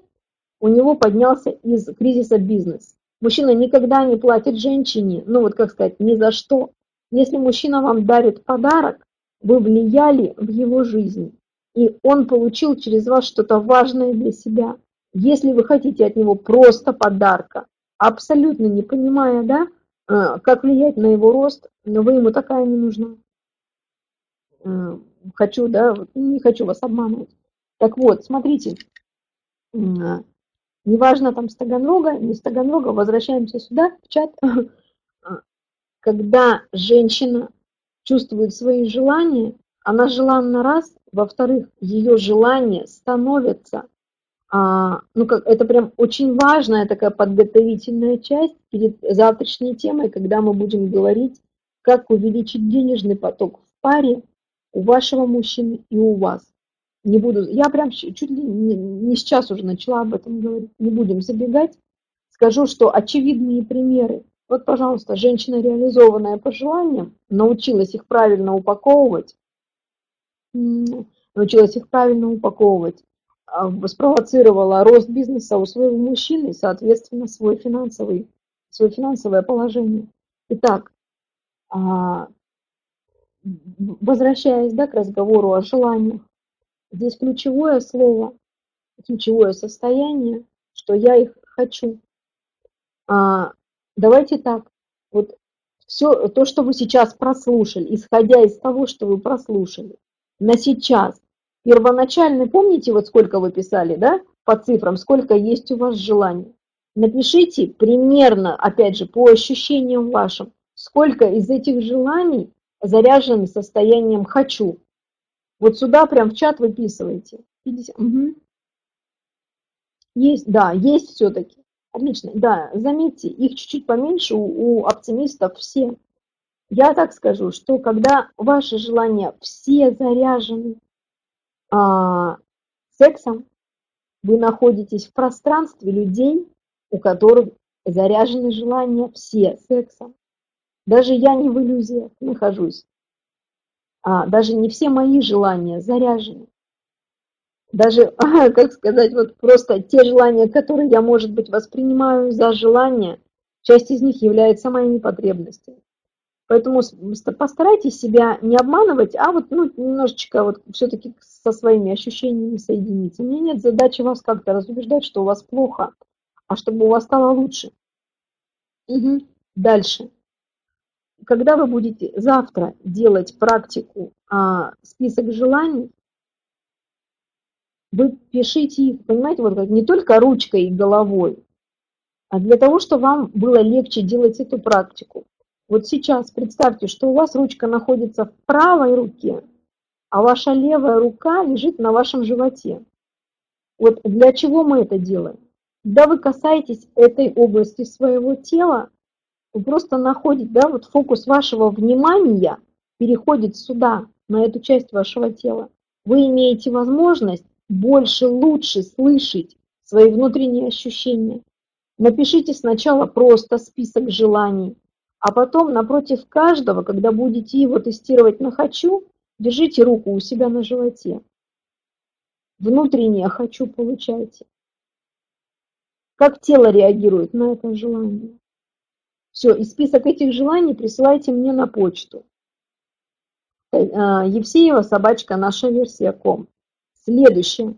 у него поднялся из кризиса бизнес. Мужчина никогда не платит женщине, ну вот как сказать, ни за что. Если мужчина вам дарит подарок, вы влияли в его жизнь, и он получил через вас что-то важное для себя. Если вы хотите от него просто подарка, абсолютно не понимая, да, э, как влиять на его рост, но вы ему такая не нужна. Э, хочу, да, не хочу вас обманывать. Так вот, смотрите, неважно там с Таганрога, не с возвращаемся сюда, в чат. *laughs* Когда женщина чувствует свои желания, она желанна раз, во-вторых, ее желания становятся, а, ну как, это прям очень важная такая подготовительная часть перед завтрашней темой, когда мы будем говорить, как увеличить денежный поток в паре у вашего мужчины и у вас не буду, я прям чуть ли не, сейчас уже начала об этом говорить, не будем забегать, скажу, что очевидные примеры. Вот, пожалуйста, женщина, реализованная по желаниям, научилась их правильно упаковывать, научилась их правильно упаковывать, а, спровоцировала рост бизнеса у своего мужчины, соответственно, свой финансовый, свое финансовое положение. Итак, а, возвращаясь да, к разговору о желаниях, Здесь ключевое слово, ключевое состояние, что я их хочу. А, давайте так, вот все то, что вы сейчас прослушали, исходя из того, что вы прослушали, на сейчас, первоначально, помните, вот сколько вы писали, да, по цифрам, сколько есть у вас желаний. Напишите примерно, опять же, по ощущениям вашим, сколько из этих желаний заряжены состоянием «хочу», вот сюда прям в чат выписывайте. 50. Угу. Есть, да, есть все-таки. Отлично, да, заметьте, их чуть-чуть поменьше у, у оптимистов все. Я так скажу, что когда ваши желания все заряжены а, сексом, вы находитесь в пространстве людей, у которых заряжены желания все сексом. Даже я не в иллюзиях нахожусь а, даже не все мои желания заряжены. Даже, *laughs* как сказать, вот просто те желания, которые я, может быть, воспринимаю за желания, часть из них является моими потребностями. Поэтому постарайтесь себя не обманывать, а вот ну, немножечко вот все-таки со своими ощущениями соединиться. У меня нет задачи вас как-то разубеждать, что у вас плохо, а чтобы у вас стало лучше. Угу. Дальше когда вы будете завтра делать практику а, список желаний, вы пишите их, понимаете, вот как не только ручкой и головой, а для того, чтобы вам было легче делать эту практику. Вот сейчас представьте, что у вас ручка находится в правой руке, а ваша левая рука лежит на вашем животе. Вот для чего мы это делаем? Когда вы касаетесь этой области своего тела, вы просто находите, да, вот фокус вашего внимания переходит сюда, на эту часть вашего тела. Вы имеете возможность больше, лучше слышать свои внутренние ощущения. Напишите сначала просто список желаний, а потом напротив каждого, когда будете его тестировать на «хочу», держите руку у себя на животе. Внутреннее «хочу» получайте. Как тело реагирует на это желание. Все, и список этих желаний присылайте мне на почту. Э, Евсеева, собачка, наша версия ком. Следующее.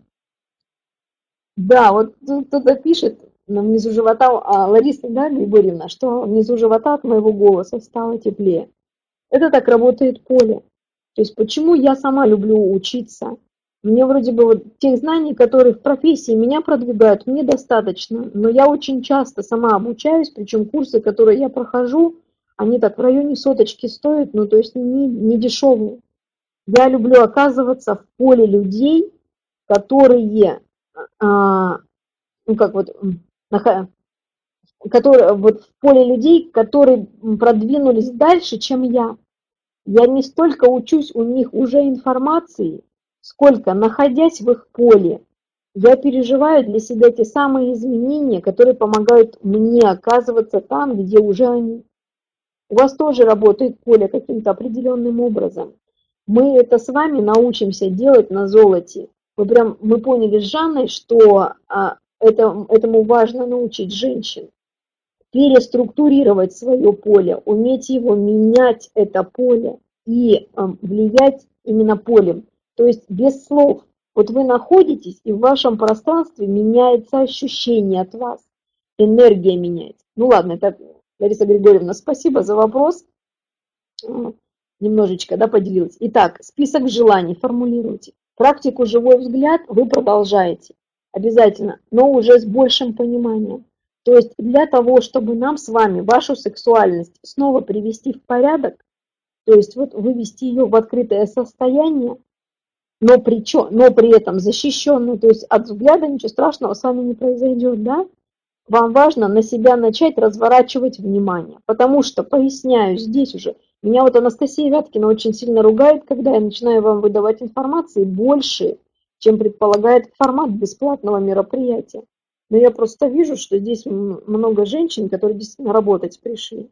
Да, вот кто-то пишет внизу живота, а, Лариса, да, Григорьевна, что внизу живота от моего голоса стало теплее. Это так работает поле. То есть почему я сама люблю учиться? Мне вроде бы вот тех знаний, которые в профессии меня продвигают, мне достаточно. Но я очень часто сама обучаюсь, причем курсы, которые я прохожу, они так в районе соточки стоят, ну то есть не, не дешевые. Я люблю оказываться в поле людей, которые, а, ну как вот, которые, вот в поле людей, которые продвинулись дальше, чем я. Я не столько учусь у них уже информации, сколько, находясь в их поле, я переживаю для себя те самые изменения, которые помогают мне оказываться там, где уже они. У вас тоже работает поле каким-то определенным образом. Мы это с вами научимся делать на золоте. Мы прям мы поняли с Жанной, что а, это, этому важно научить женщин. Переструктурировать свое поле, уметь его менять, это поле, и а, влиять именно полем. То есть без слов. Вот вы находитесь, и в вашем пространстве меняется ощущение от вас. Энергия меняется. Ну ладно, это, Лариса Григорьевна, спасибо за вопрос. Немножечко, да, поделилась. Итак, список желаний формулируйте. Практику «Живой взгляд» вы продолжаете. Обязательно, но уже с большим пониманием. То есть для того, чтобы нам с вами вашу сексуальность снова привести в порядок, то есть вот вывести ее в открытое состояние, но при, но при этом защищенную, то есть от взгляда ничего страшного с вами не произойдет, да? Вам важно на себя начать разворачивать внимание, потому что, поясняю, здесь уже, меня вот Анастасия Вяткина очень сильно ругает, когда я начинаю вам выдавать информации больше, чем предполагает формат бесплатного мероприятия. Но я просто вижу, что здесь много женщин, которые действительно работать пришли.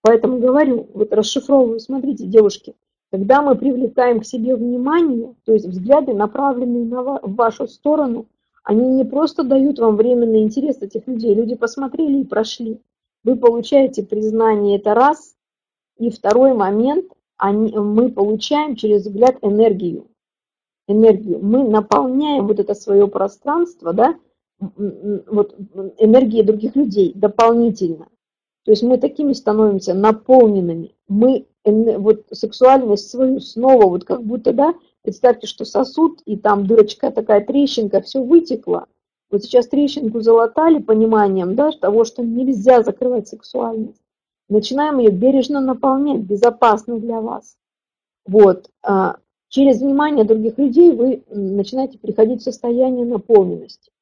Поэтому говорю, вот расшифровываю, смотрите, девушки, когда мы привлекаем к себе внимание, то есть взгляды, направленные на в вашу сторону, они не просто дают вам временный интерес этих людей, люди посмотрели и прошли. Вы получаете признание, это раз. И второй момент, они, мы получаем через взгляд энергию. Энергию. Мы наполняем вот это свое пространство, да, вот энергией других людей дополнительно. То есть мы такими становимся наполненными. Мы вот сексуальность свою снова, вот как будто, да, представьте, что сосуд, и там дырочка такая, трещинка, все вытекло. Вот сейчас трещинку залатали пониманием, да, того, что нельзя закрывать сексуальность. Начинаем ее бережно наполнять, безопасно для вас. Вот. А через внимание других людей вы начинаете приходить в состояние наполненности.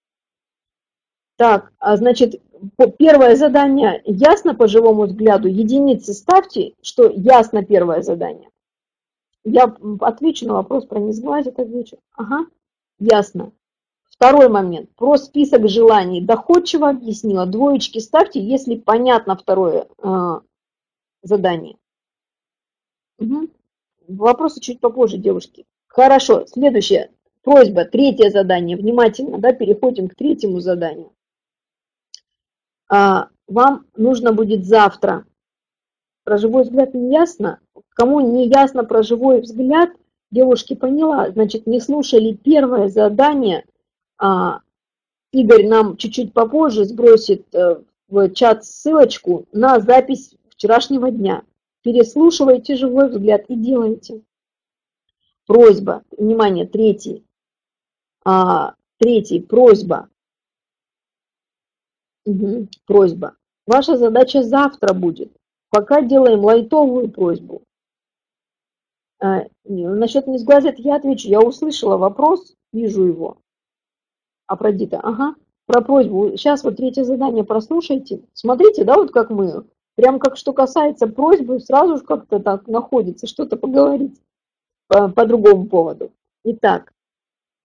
Так, а значит, первое задание ясно по живому взгляду, единицы ставьте, что ясно первое задание. Я отвечу на вопрос про не сглазить, отвечу. Ага, ясно. Второй момент. Про список желаний доходчиво объяснила. Двоечки ставьте, если понятно второе э, задание. Угу. Вопросы чуть попозже, девушки. Хорошо, следующее. Просьба, третье задание. Внимательно, да, переходим к третьему заданию. А, вам нужно будет завтра. Про живой взгляд не ясно? Кому не ясно про живой взгляд, девушки поняла, значит, не слушали первое задание. А, Игорь нам чуть-чуть попозже сбросит э, в чат ссылочку на запись вчерашнего дня. Переслушивайте живой взгляд и делайте. Просьба, внимание, третий. А, третий, просьба. Угу. Просьба. Ваша задача завтра будет. Пока делаем лайтовую просьбу. А, насчет не сглазят я отвечу. Я услышала вопрос, вижу его. А про Дита, ага, про просьбу. Сейчас вот третье задание прослушайте. Смотрите, да, вот как мы. Прям как что касается просьбы, сразу же как-то так находится что-то поговорить по, по другому поводу. Итак,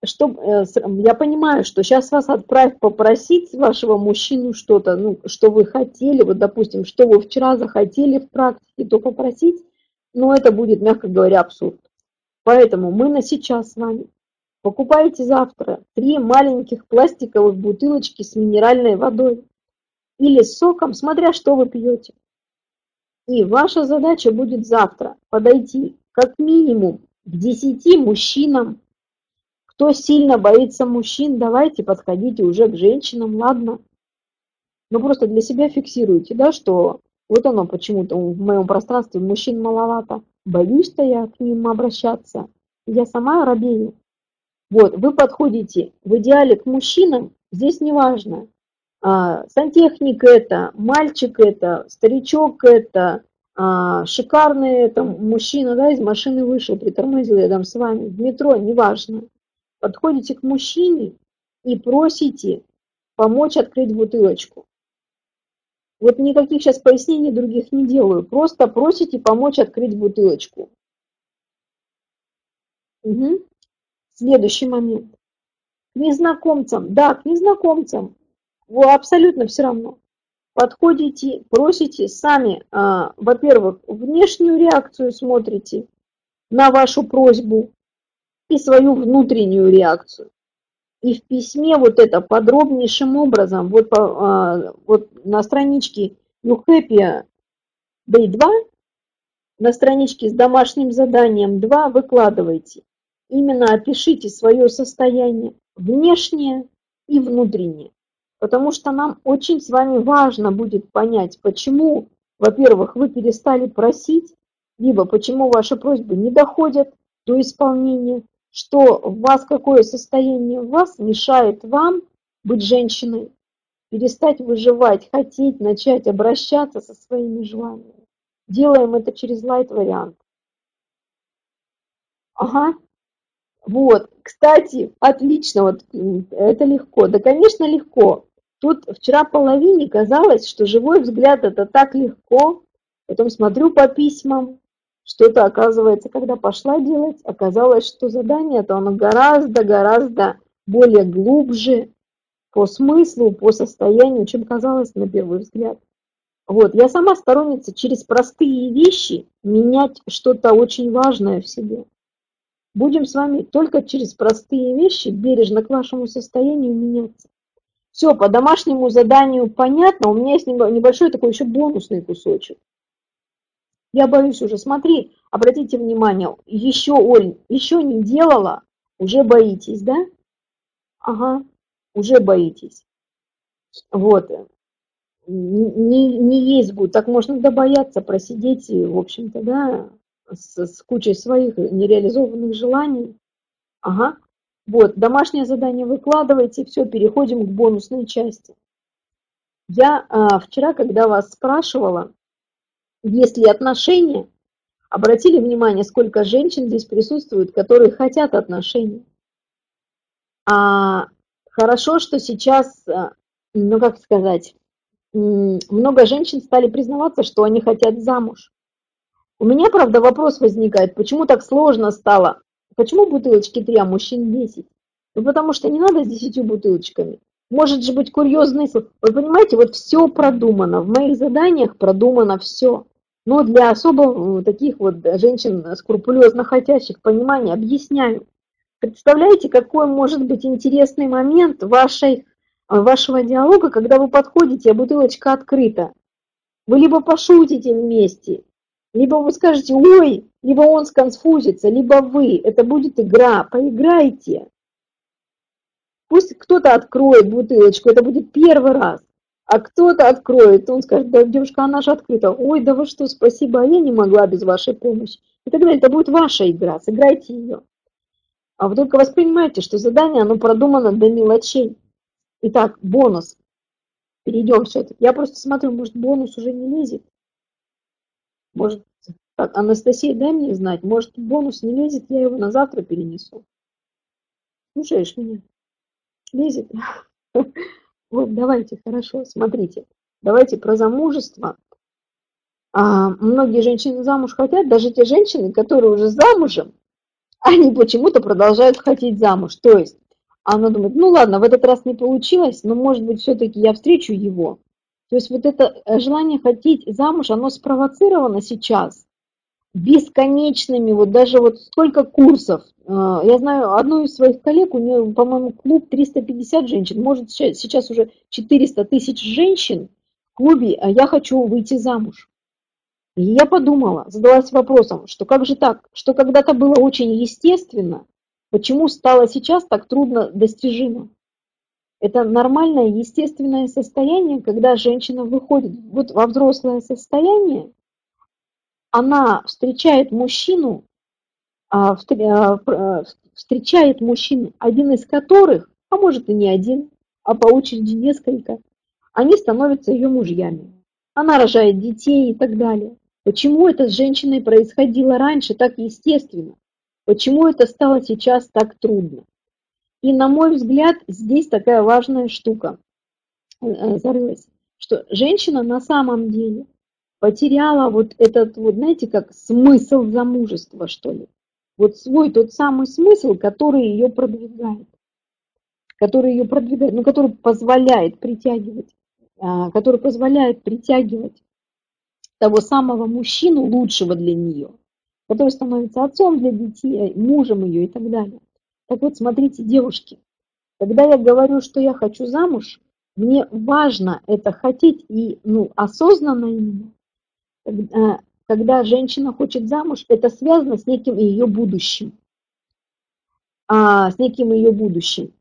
что, э, я понимаю, что сейчас вас отправь попросить вашего мужчину что-то, ну, что вы хотели, вот, допустим, что вы вчера захотели в практике, то попросить, но это будет, мягко говоря, абсурд. Поэтому мы на сейчас с вами. Покупаете завтра три маленьких пластиковых бутылочки с минеральной водой или с соком, смотря что вы пьете. И ваша задача будет завтра подойти как минимум к 10 мужчинам, кто сильно боится мужчин, давайте подходите уже к женщинам, ладно? Но ну, просто для себя фиксируйте, да, что вот оно почему-то в моем пространстве мужчин маловато. Боюсь-то я к ним обращаться. Я сама робею. Вот, вы подходите в идеале к мужчинам, здесь неважно, а, сантехник это, мальчик это, старичок это, а, шикарный это, мужчина, да, из машины вышел, притормозил рядом с вами, в метро, неважно подходите к мужчине и просите помочь открыть бутылочку. Вот никаких сейчас пояснений других не делаю. Просто просите помочь открыть бутылочку. Угу. Следующий момент. К незнакомцам. Да, к незнакомцам. Вы абсолютно все равно. Подходите, просите сами, а, во-первых, внешнюю реакцию смотрите на вашу просьбу, и свою внутреннюю реакцию. И в письме вот это подробнейшим образом, вот, а, вот на страничке You Happy Day 2, на страничке с домашним заданием 2 выкладывайте. Именно опишите свое состояние внешнее и внутреннее. Потому что нам очень с вами важно будет понять, почему, во-первых, вы перестали просить, либо почему ваши просьбы не доходят до исполнения, что в вас какое состояние в вас мешает вам быть женщиной, перестать выживать, хотеть, начать обращаться со своими желаниями. Делаем это через лайт-вариант. Ага. Вот, кстати, отлично, вот это легко. Да, конечно, легко. Тут вчера половине казалось, что живой взгляд это так легко. Потом смотрю по письмам, что-то оказывается, когда пошла делать, оказалось, что задание-то оно гораздо-гораздо более глубже по смыслу, по состоянию, чем казалось на первый взгляд. Вот, я сама сторонница через простые вещи менять что-то очень важное в себе. Будем с вами только через простые вещи бережно к вашему состоянию меняться. Все, по домашнему заданию понятно, у меня есть небольшой такой еще бонусный кусочек. Я боюсь уже, смотри, обратите внимание, еще, Оль, еще не делала, уже боитесь, да? Ага, уже боитесь. Вот. Не, не есть будет, так можно добояться просидеть, в общем-то, да, с, с кучей своих нереализованных желаний. Ага. Вот, домашнее задание выкладывайте, все, переходим к бонусной части. Я а, вчера, когда вас спрашивала, есть ли отношения? Обратили внимание, сколько женщин здесь присутствует, которые хотят отношений. А хорошо, что сейчас, э, ну как сказать, много женщин стали признаваться, что они хотят замуж. У меня, правда, вопрос возникает, почему так сложно стало? Почему бутылочки 3, а мужчин 10? Ну, потому что не надо с 10 бутылочками. Может же быть курьезный... Вы понимаете, вот все продумано. В моих заданиях продумано все. Но для особо э, таких вот женщин скрупулезно хотящих понимания объясняю. Представляете, какой может быть интересный момент вашей, э, вашего диалога, когда вы подходите, а бутылочка открыта. Вы либо пошутите вместе, либо вы скажете «Ой», либо он сконфузится, либо вы. Это будет игра, поиграйте. Пусть кто-то откроет бутылочку, это будет первый раз а кто-то откроет, он скажет, да, девушка, она же открыта. Ой, да вы что, спасибо, а я не могла без вашей помощи. И так далее. Это будет ваша игра, сыграйте ее. А вы только воспринимаете, что задание, оно продумано до мелочей. Итак, бонус. Перейдем все-таки. Я просто смотрю, может, бонус уже не лезет. Может, так, Анастасия, дай мне знать. Может, бонус не лезет, я его на завтра перенесу. Слушаешь меня? Лезет? *laughs* Вот давайте, хорошо, смотрите. Давайте про замужество. А, многие женщины замуж хотят, даже те женщины, которые уже замужем, они почему-то продолжают хотеть замуж. То есть она думает, ну ладно, в этот раз не получилось, но может быть все-таки я встречу его. То есть вот это желание хотеть замуж, оно спровоцировано сейчас бесконечными, вот даже вот столько курсов. Э, я знаю одну из своих коллег, у нее, по-моему, клуб 350 женщин, может сейчас уже 400 тысяч женщин в клубе, а я хочу выйти замуж. И я подумала, задалась вопросом, что как же так, что когда-то было очень естественно, почему стало сейчас так трудно достижимо. Это нормальное, естественное состояние, когда женщина выходит вот во взрослое состояние, она встречает мужчину, а, а, а, встречает мужчин, один из которых, а может и не один, а по очереди несколько, они становятся ее мужьями. Она рожает детей и так далее. Почему это с женщиной происходило раньше так естественно? Почему это стало сейчас так трудно? И на мой взгляд, здесь такая важная штука э, э, зарылась, что женщина на самом деле потеряла вот этот, вот знаете, как смысл замужества, что ли. Вот свой тот самый смысл, который ее продвигает. Который ее продвигает, ну, который позволяет притягивать, а, который позволяет притягивать того самого мужчину, лучшего для нее, который становится отцом для детей, мужем ее и так далее. Так вот, смотрите, девушки, когда я говорю, что я хочу замуж, мне важно это хотеть и ну, осознанно именно. Когда, женщина хочет замуж, это связано с неким ее будущим. А, с неким ее будущим.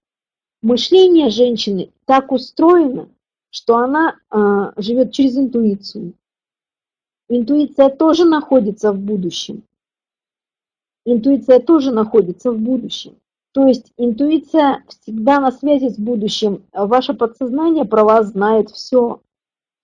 Мышление женщины так устроено, что она а, живет через интуицию. Интуиция тоже находится в будущем. Интуиция тоже находится в будущем. То есть интуиция всегда на связи с будущим. Ваше подсознание про вас знает все.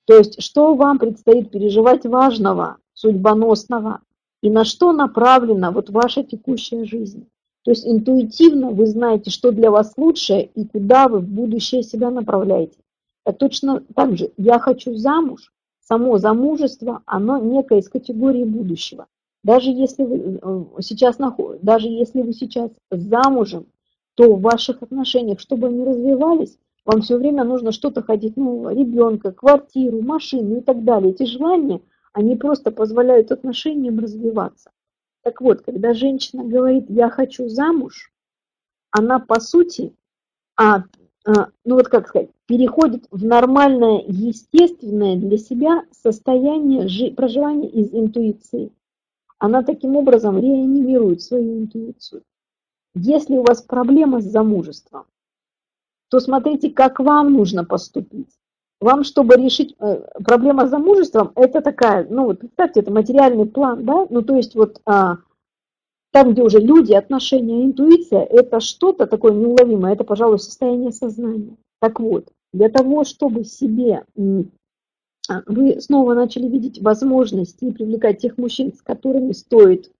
То есть что вам предстоит переживать важного, судьбоносного, и на что направлена вот ваша текущая жизнь. То есть интуитивно вы знаете, что для вас лучше и куда вы в будущее себя направляете. А точно так же я хочу замуж, само замужество, оно некое из категории будущего. Даже если вы э, сейчас, даже если вы сейчас замужем, то в ваших отношениях, чтобы они развивались, вам все время нужно что-то хотеть, ну, ребенка, квартиру, машину и так далее. Эти желания, они просто позволяют отношениям развиваться. Так вот, когда женщина говорит «я хочу замуж», она по сути а, а, ну вот как сказать, переходит в нормальное, естественное для себя состояние проживания из интуиции. Она таким образом реанимирует свою интуицию. Если у вас проблема с замужеством, то смотрите, как вам нужно поступить. Вам, чтобы решить э, проблему с замужеством, это такая, ну вот представьте, это материальный план, да, ну то есть вот а, там, где уже люди, отношения, интуиция, это что-то такое неуловимое, это, пожалуй, состояние сознания. Так вот, для того, чтобы себе а, вы снова начали видеть возможности и привлекать тех мужчин, с которыми стоит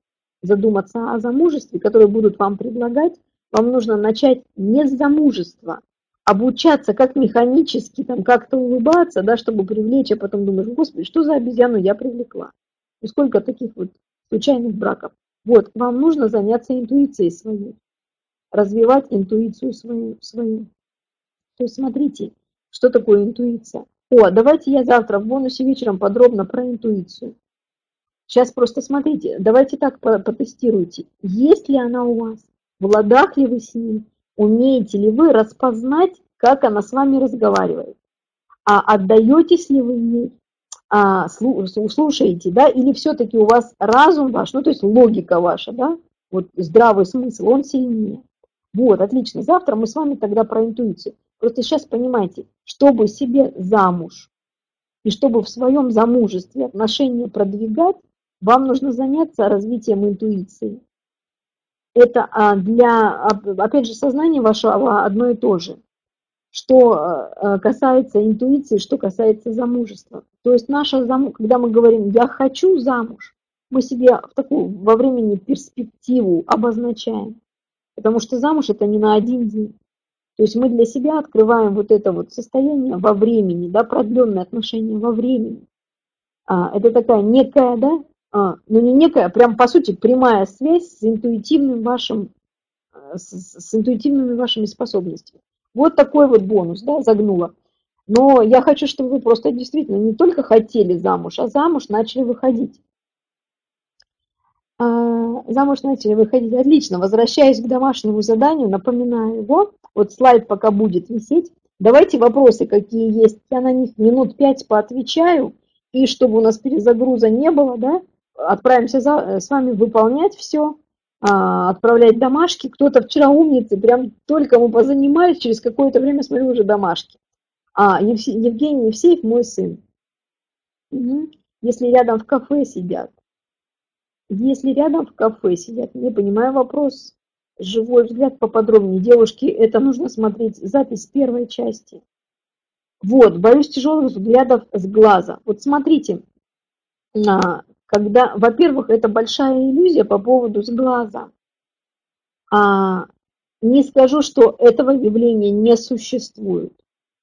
задуматься о замужестве, которые будут вам предлагать, вам нужно начать не с замужества, обучаться как механически, там как-то улыбаться, да, чтобы привлечь, а потом думаешь, господи, что за обезьяну я привлекла? И сколько таких вот случайных браков. Вот, вам нужно заняться интуицией своей, развивать интуицию свою. свою. То есть смотрите, что такое интуиция. О, давайте я завтра в бонусе вечером подробно про интуицию. Сейчас просто смотрите, давайте так потестируйте. Есть ли она у вас? В ладах ли вы с ней? Умеете ли вы распознать, как она с вами разговаривает? А отдаетесь ли вы ей? а, слушаете, да, или все-таки у вас разум ваш, ну, то есть логика ваша, да, вот здравый смысл, он сильнее. Вот, отлично. Завтра мы с вами тогда про интуицию. Просто сейчас понимаете, чтобы себе замуж и чтобы в своем замужестве отношения продвигать, вам нужно заняться развитием интуиции. Это а, для, опять же, сознания вашего одно и то же что э, касается интуиции, что касается замужества. То есть наша зам... когда мы говорим «я хочу замуж», мы себе в такую во времени перспективу обозначаем. Потому что замуж это не на один день. То есть мы для себя открываем вот это вот состояние во времени, да, продленное отношение во времени. А, это такая некая, да, а, но не некая, а прям по сути прямая связь с интуитивным вашим, э, с, с интуитивными вашими способностями. Вот такой вот бонус, да, загнула. Но я хочу, чтобы вы просто действительно не только хотели замуж, а замуж начали выходить. А, замуж начали выходить. Отлично. Возвращаясь к домашнему заданию, напоминаю его. Вот слайд пока будет висеть. Давайте вопросы, какие есть. Я на них минут пять поотвечаю. И чтобы у нас перезагруза не было, да, отправимся за, э, с вами выполнять все, а, отправлять домашки. Кто-то вчера умницы, прям только мы позанимались, через какое-то время смотрю уже домашки. А, Евгений Евсеев мой сын. Угу. Если рядом в кафе сидят. Если рядом в кафе сидят, не понимаю вопрос. Живой взгляд поподробнее. Девушки, это нужно смотреть запись первой части. Вот, боюсь тяжелых взглядов с глаза. Вот смотрите, а, когда, во-первых, это большая иллюзия по поводу с глаза. А, не скажу, что этого явления не существует.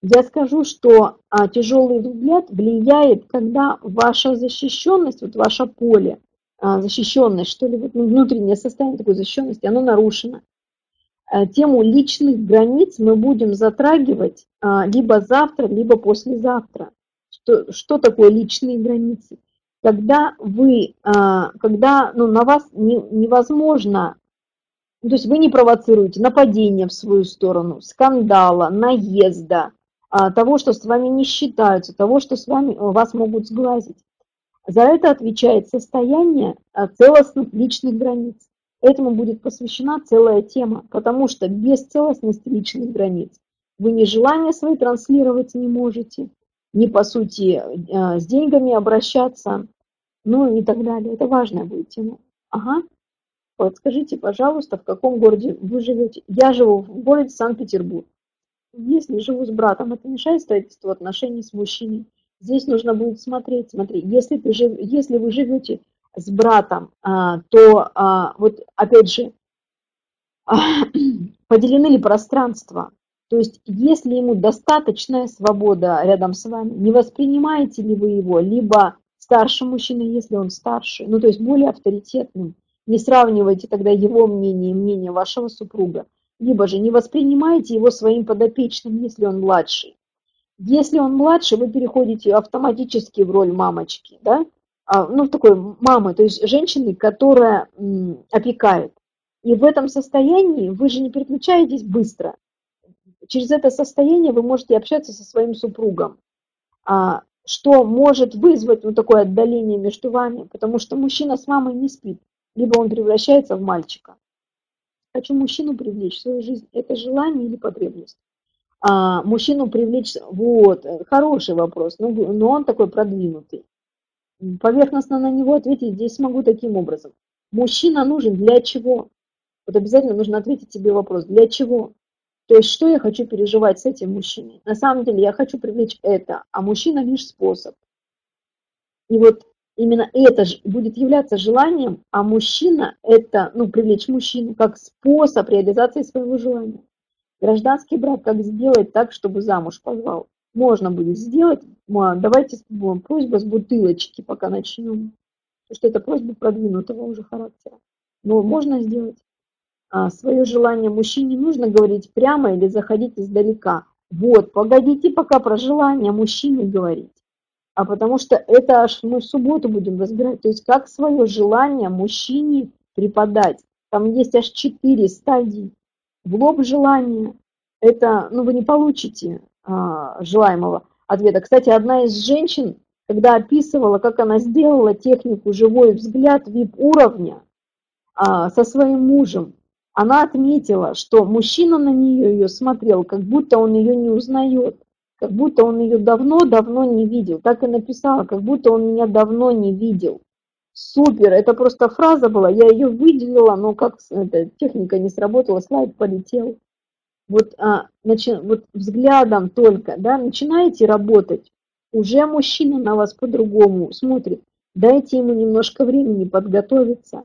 Я скажу, что а, тяжелый взгляд влияет, когда ваша защищенность, вот ваше поле, а, защищенность, что ли, вот, ну, внутреннее состояние такой защищенности, оно нарушено. А, тему личных границ мы будем затрагивать а, либо завтра, либо послезавтра. Что, что такое личные границы? Когда вы, а, когда ну, на вас не, невозможно, ну, то есть вы не провоцируете нападения в свою сторону, скандала, наезда, того, что с вами не считаются, того, что с вами вас могут сглазить. За это отвечает состояние а, целостных личных границ. Этому будет посвящена целая тема, потому что без целостности личных границ вы ни желания свои транслировать не можете, ни по сути а, с деньгами обращаться, ну и так далее. Это важная будет тема. Ага. Подскажите, пожалуйста, в каком городе вы живете? Я живу в городе Санкт-Петербург. Если живу с братом, это мешает строительству отношений с мужчиной? Здесь нужно будет смотреть, смотри, если, ты жив, если вы живете с братом, а, то а, вот опять же, *clears throat* поделены ли пространства, то есть если ему достаточная свобода рядом с вами, не воспринимаете ли вы его, либо старший мужчина, если он старше, ну то есть более авторитетным, не сравнивайте тогда его мнение и мнение вашего супруга, либо же не воспринимаете его своим подопечным, если он младший. Если он младше, вы переходите автоматически в роль мамочки, да? А, ну, такой мамы, то есть женщины, которая опекает. И в этом состоянии вы же не переключаетесь быстро. Через это состояние вы можете общаться со своим супругом, а, что может вызвать вот такое отдаление между вами, потому что мужчина с мамой не спит, либо он превращается в мальчика. Хочу мужчину привлечь в свою жизнь. Это желание или потребность? а, мужчину привлечь, вот, хороший вопрос, но, но он такой продвинутый. Поверхностно на него ответить здесь смогу таким образом. Мужчина нужен для чего? Вот обязательно нужно ответить себе вопрос, для чего? То есть, что я хочу переживать с этим мужчиной? На самом деле, я хочу привлечь это, а мужчина лишь способ. И вот именно это будет являться желанием, а мужчина это, ну, привлечь мужчину как способ реализации своего желания. Гражданский брак, как сделать так, чтобы замуж позвал? Можно будет сделать. Давайте просьба с бутылочки, пока начнем. Потому что это просьба продвинутого уже характера. Но можно сделать. А свое желание мужчине нужно говорить прямо или заходить издалека. Вот, погодите пока про желание мужчины говорить. А потому что это аж мы в субботу будем разбирать. То есть как свое желание мужчине преподать. Там есть аж четыре стадии в лоб желание, это, ну, вы не получите а, желаемого ответа. Кстати, одна из женщин, когда описывала, как она сделала технику «Живой взгляд» VIP-уровня а, со своим мужем, она отметила, что мужчина на нее ее смотрел, как будто он ее не узнает, как будто он ее давно-давно не видел. Так и написала, как будто он меня давно не видел. Супер, это просто фраза была, я ее выделила, но как эта техника не сработала, слайд полетел. Вот, а, начи, вот взглядом только, да, начинаете работать, уже мужчина на вас по-другому смотрит. Дайте ему немножко времени подготовиться.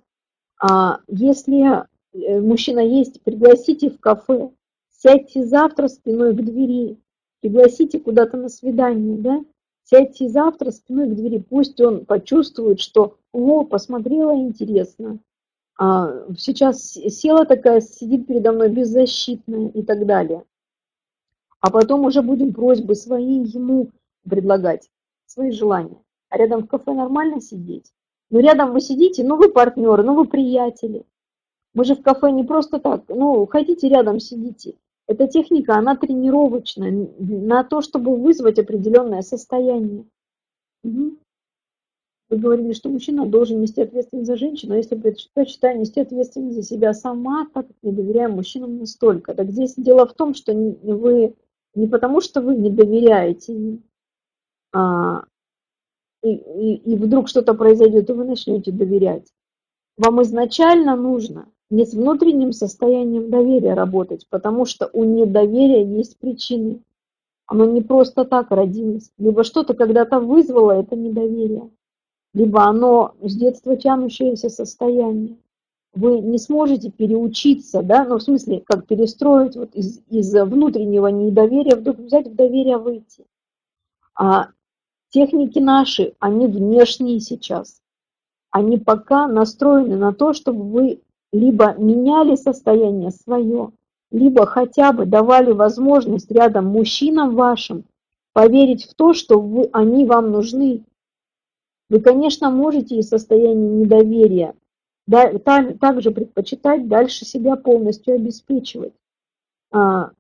А если мужчина есть, пригласите в кафе, сядьте завтра спиной к двери, пригласите куда-то на свидание, да, Сядьте завтра спиной к двери, пусть он почувствует, что «О, посмотрела, интересно». А, сейчас села такая, сидит передо мной беззащитная и так далее. А потом уже будем просьбы свои ему предлагать, свои желания. А рядом в кафе нормально сидеть? Ну, рядом вы сидите, ну, вы партнеры, ну, вы приятели. Мы же в кафе не просто так, ну, хотите, рядом сидите. Эта техника, она тренировочная на то, чтобы вызвать определенное состояние. Угу. Вы говорили, что мужчина должен нести ответственность за женщину, а если предпочитаю нести ответственность за себя сама, так как не доверяю мужчинам настолько. Так здесь дело в том, что вы не потому, что вы не доверяете а, и, и, и вдруг что-то произойдет, и вы начнете доверять. Вам изначально нужно не с внутренним состоянием доверия работать, потому что у недоверия есть причины. Оно не просто так родилось. Либо что-то когда-то вызвало это недоверие, либо оно с детства тянущееся состояние. Вы не сможете переучиться, да, ну в смысле, как перестроить вот из, из внутреннего недоверия вдруг взять в доверие выйти. А техники наши, они внешние сейчас. Они пока настроены на то, чтобы вы либо меняли состояние свое, либо хотя бы давали возможность рядом мужчинам вашим поверить в то, что вы, они вам нужны. Вы, конечно, можете из состояния недоверия да, также предпочитать дальше себя полностью обеспечивать. А,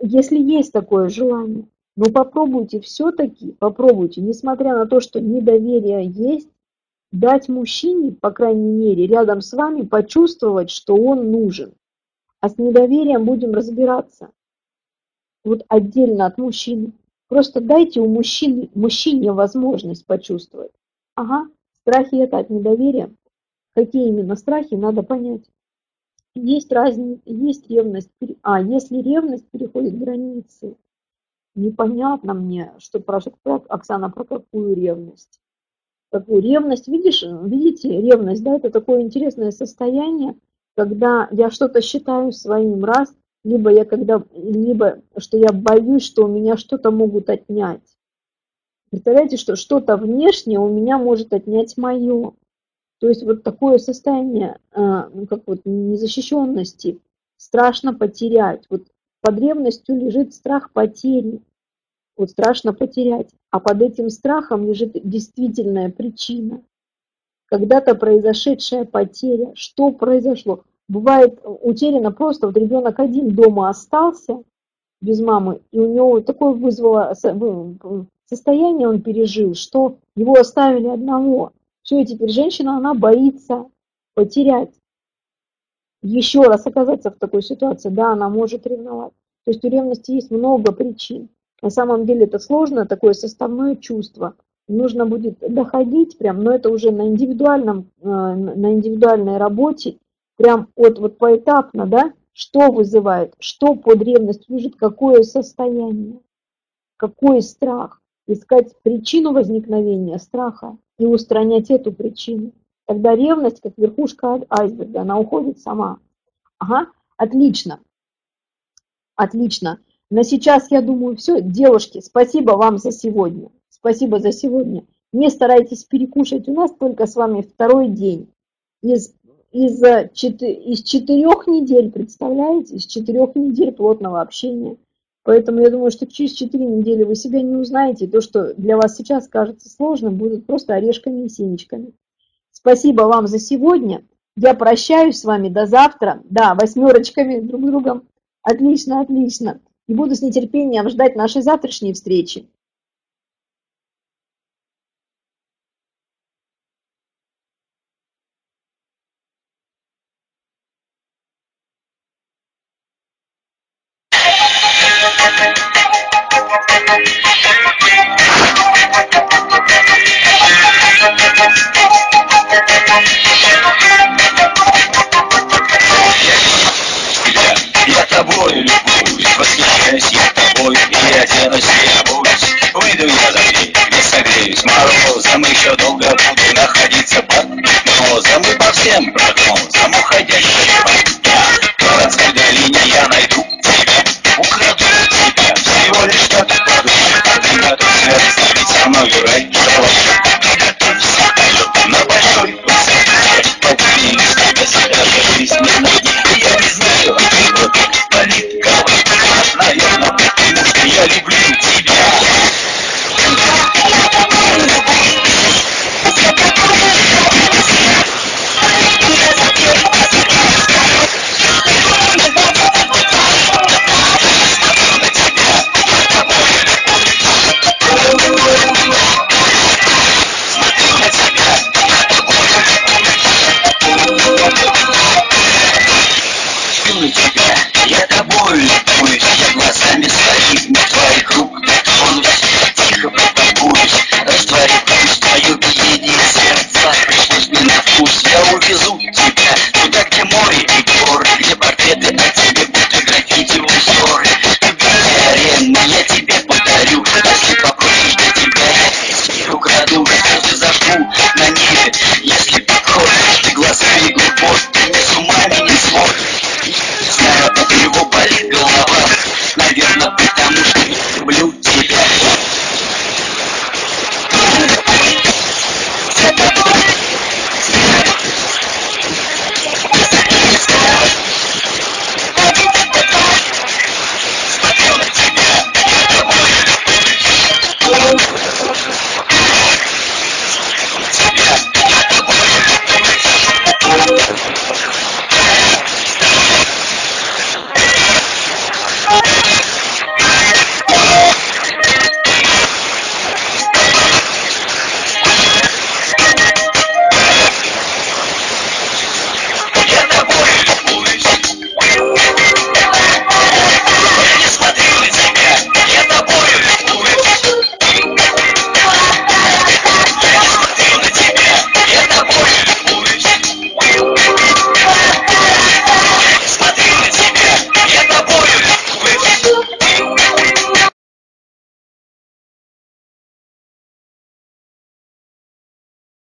если есть такое желание, но попробуйте все-таки, попробуйте, несмотря на то, что недоверие есть, дать мужчине, по крайней мере, рядом с вами почувствовать, что он нужен. А с недоверием будем разбираться. Вот отдельно от мужчины. Просто дайте у мужчины, мужчине возможность почувствовать. Ага, страхи это от недоверия. Какие именно страхи, надо понять. Есть разница, есть ревность. А, если ревность переходит границы, непонятно мне, что про, Оксана, про какую ревность такую ревность. Видишь, видите, ревность, да, это такое интересное состояние, когда я что-то считаю своим раз, либо я когда, либо что я боюсь, что у меня что-то могут отнять. Представляете, что что-то внешнее у меня может отнять мое. То есть вот такое состояние, а, ну, как вот незащищенности, страшно потерять. Вот под ревностью лежит страх потери вот страшно потерять. А под этим страхом лежит действительная причина. Когда-то произошедшая потеря. Что произошло? Бывает утеряно просто, вот ребенок один дома остался без мамы, и у него такое вызвало состояние он пережил, что его оставили одного. Все, и теперь женщина, она боится потерять. Еще раз оказаться в такой ситуации, да, она может ревновать. То есть у ревности есть много причин. На самом деле это сложно, такое составное чувство. Нужно будет доходить прям, но это уже на индивидуальном, э, на индивидуальной работе, прям от вот поэтапно, да, что вызывает, что под ревностью лежит, какое состояние, какой страх. Искать причину возникновения страха и устранять эту причину. Тогда ревность, как верхушка айсберга, она уходит сама. Ага, отлично. Отлично. На сейчас я думаю, все, девушки, спасибо вам за сегодня. Спасибо за сегодня. Не старайтесь перекушать, у нас только с вами второй день. Из, из, из четырех недель, представляете, из четырех недель плотного общения. Поэтому я думаю, что через четыре недели вы себя не узнаете. То, что для вас сейчас кажется сложным, будут просто орешками и семечками. Спасибо вам за сегодня. Я прощаюсь с вами до завтра. Да, восьмерочками друг другом. Отлично, отлично и буду с нетерпением ждать нашей завтрашней встречи.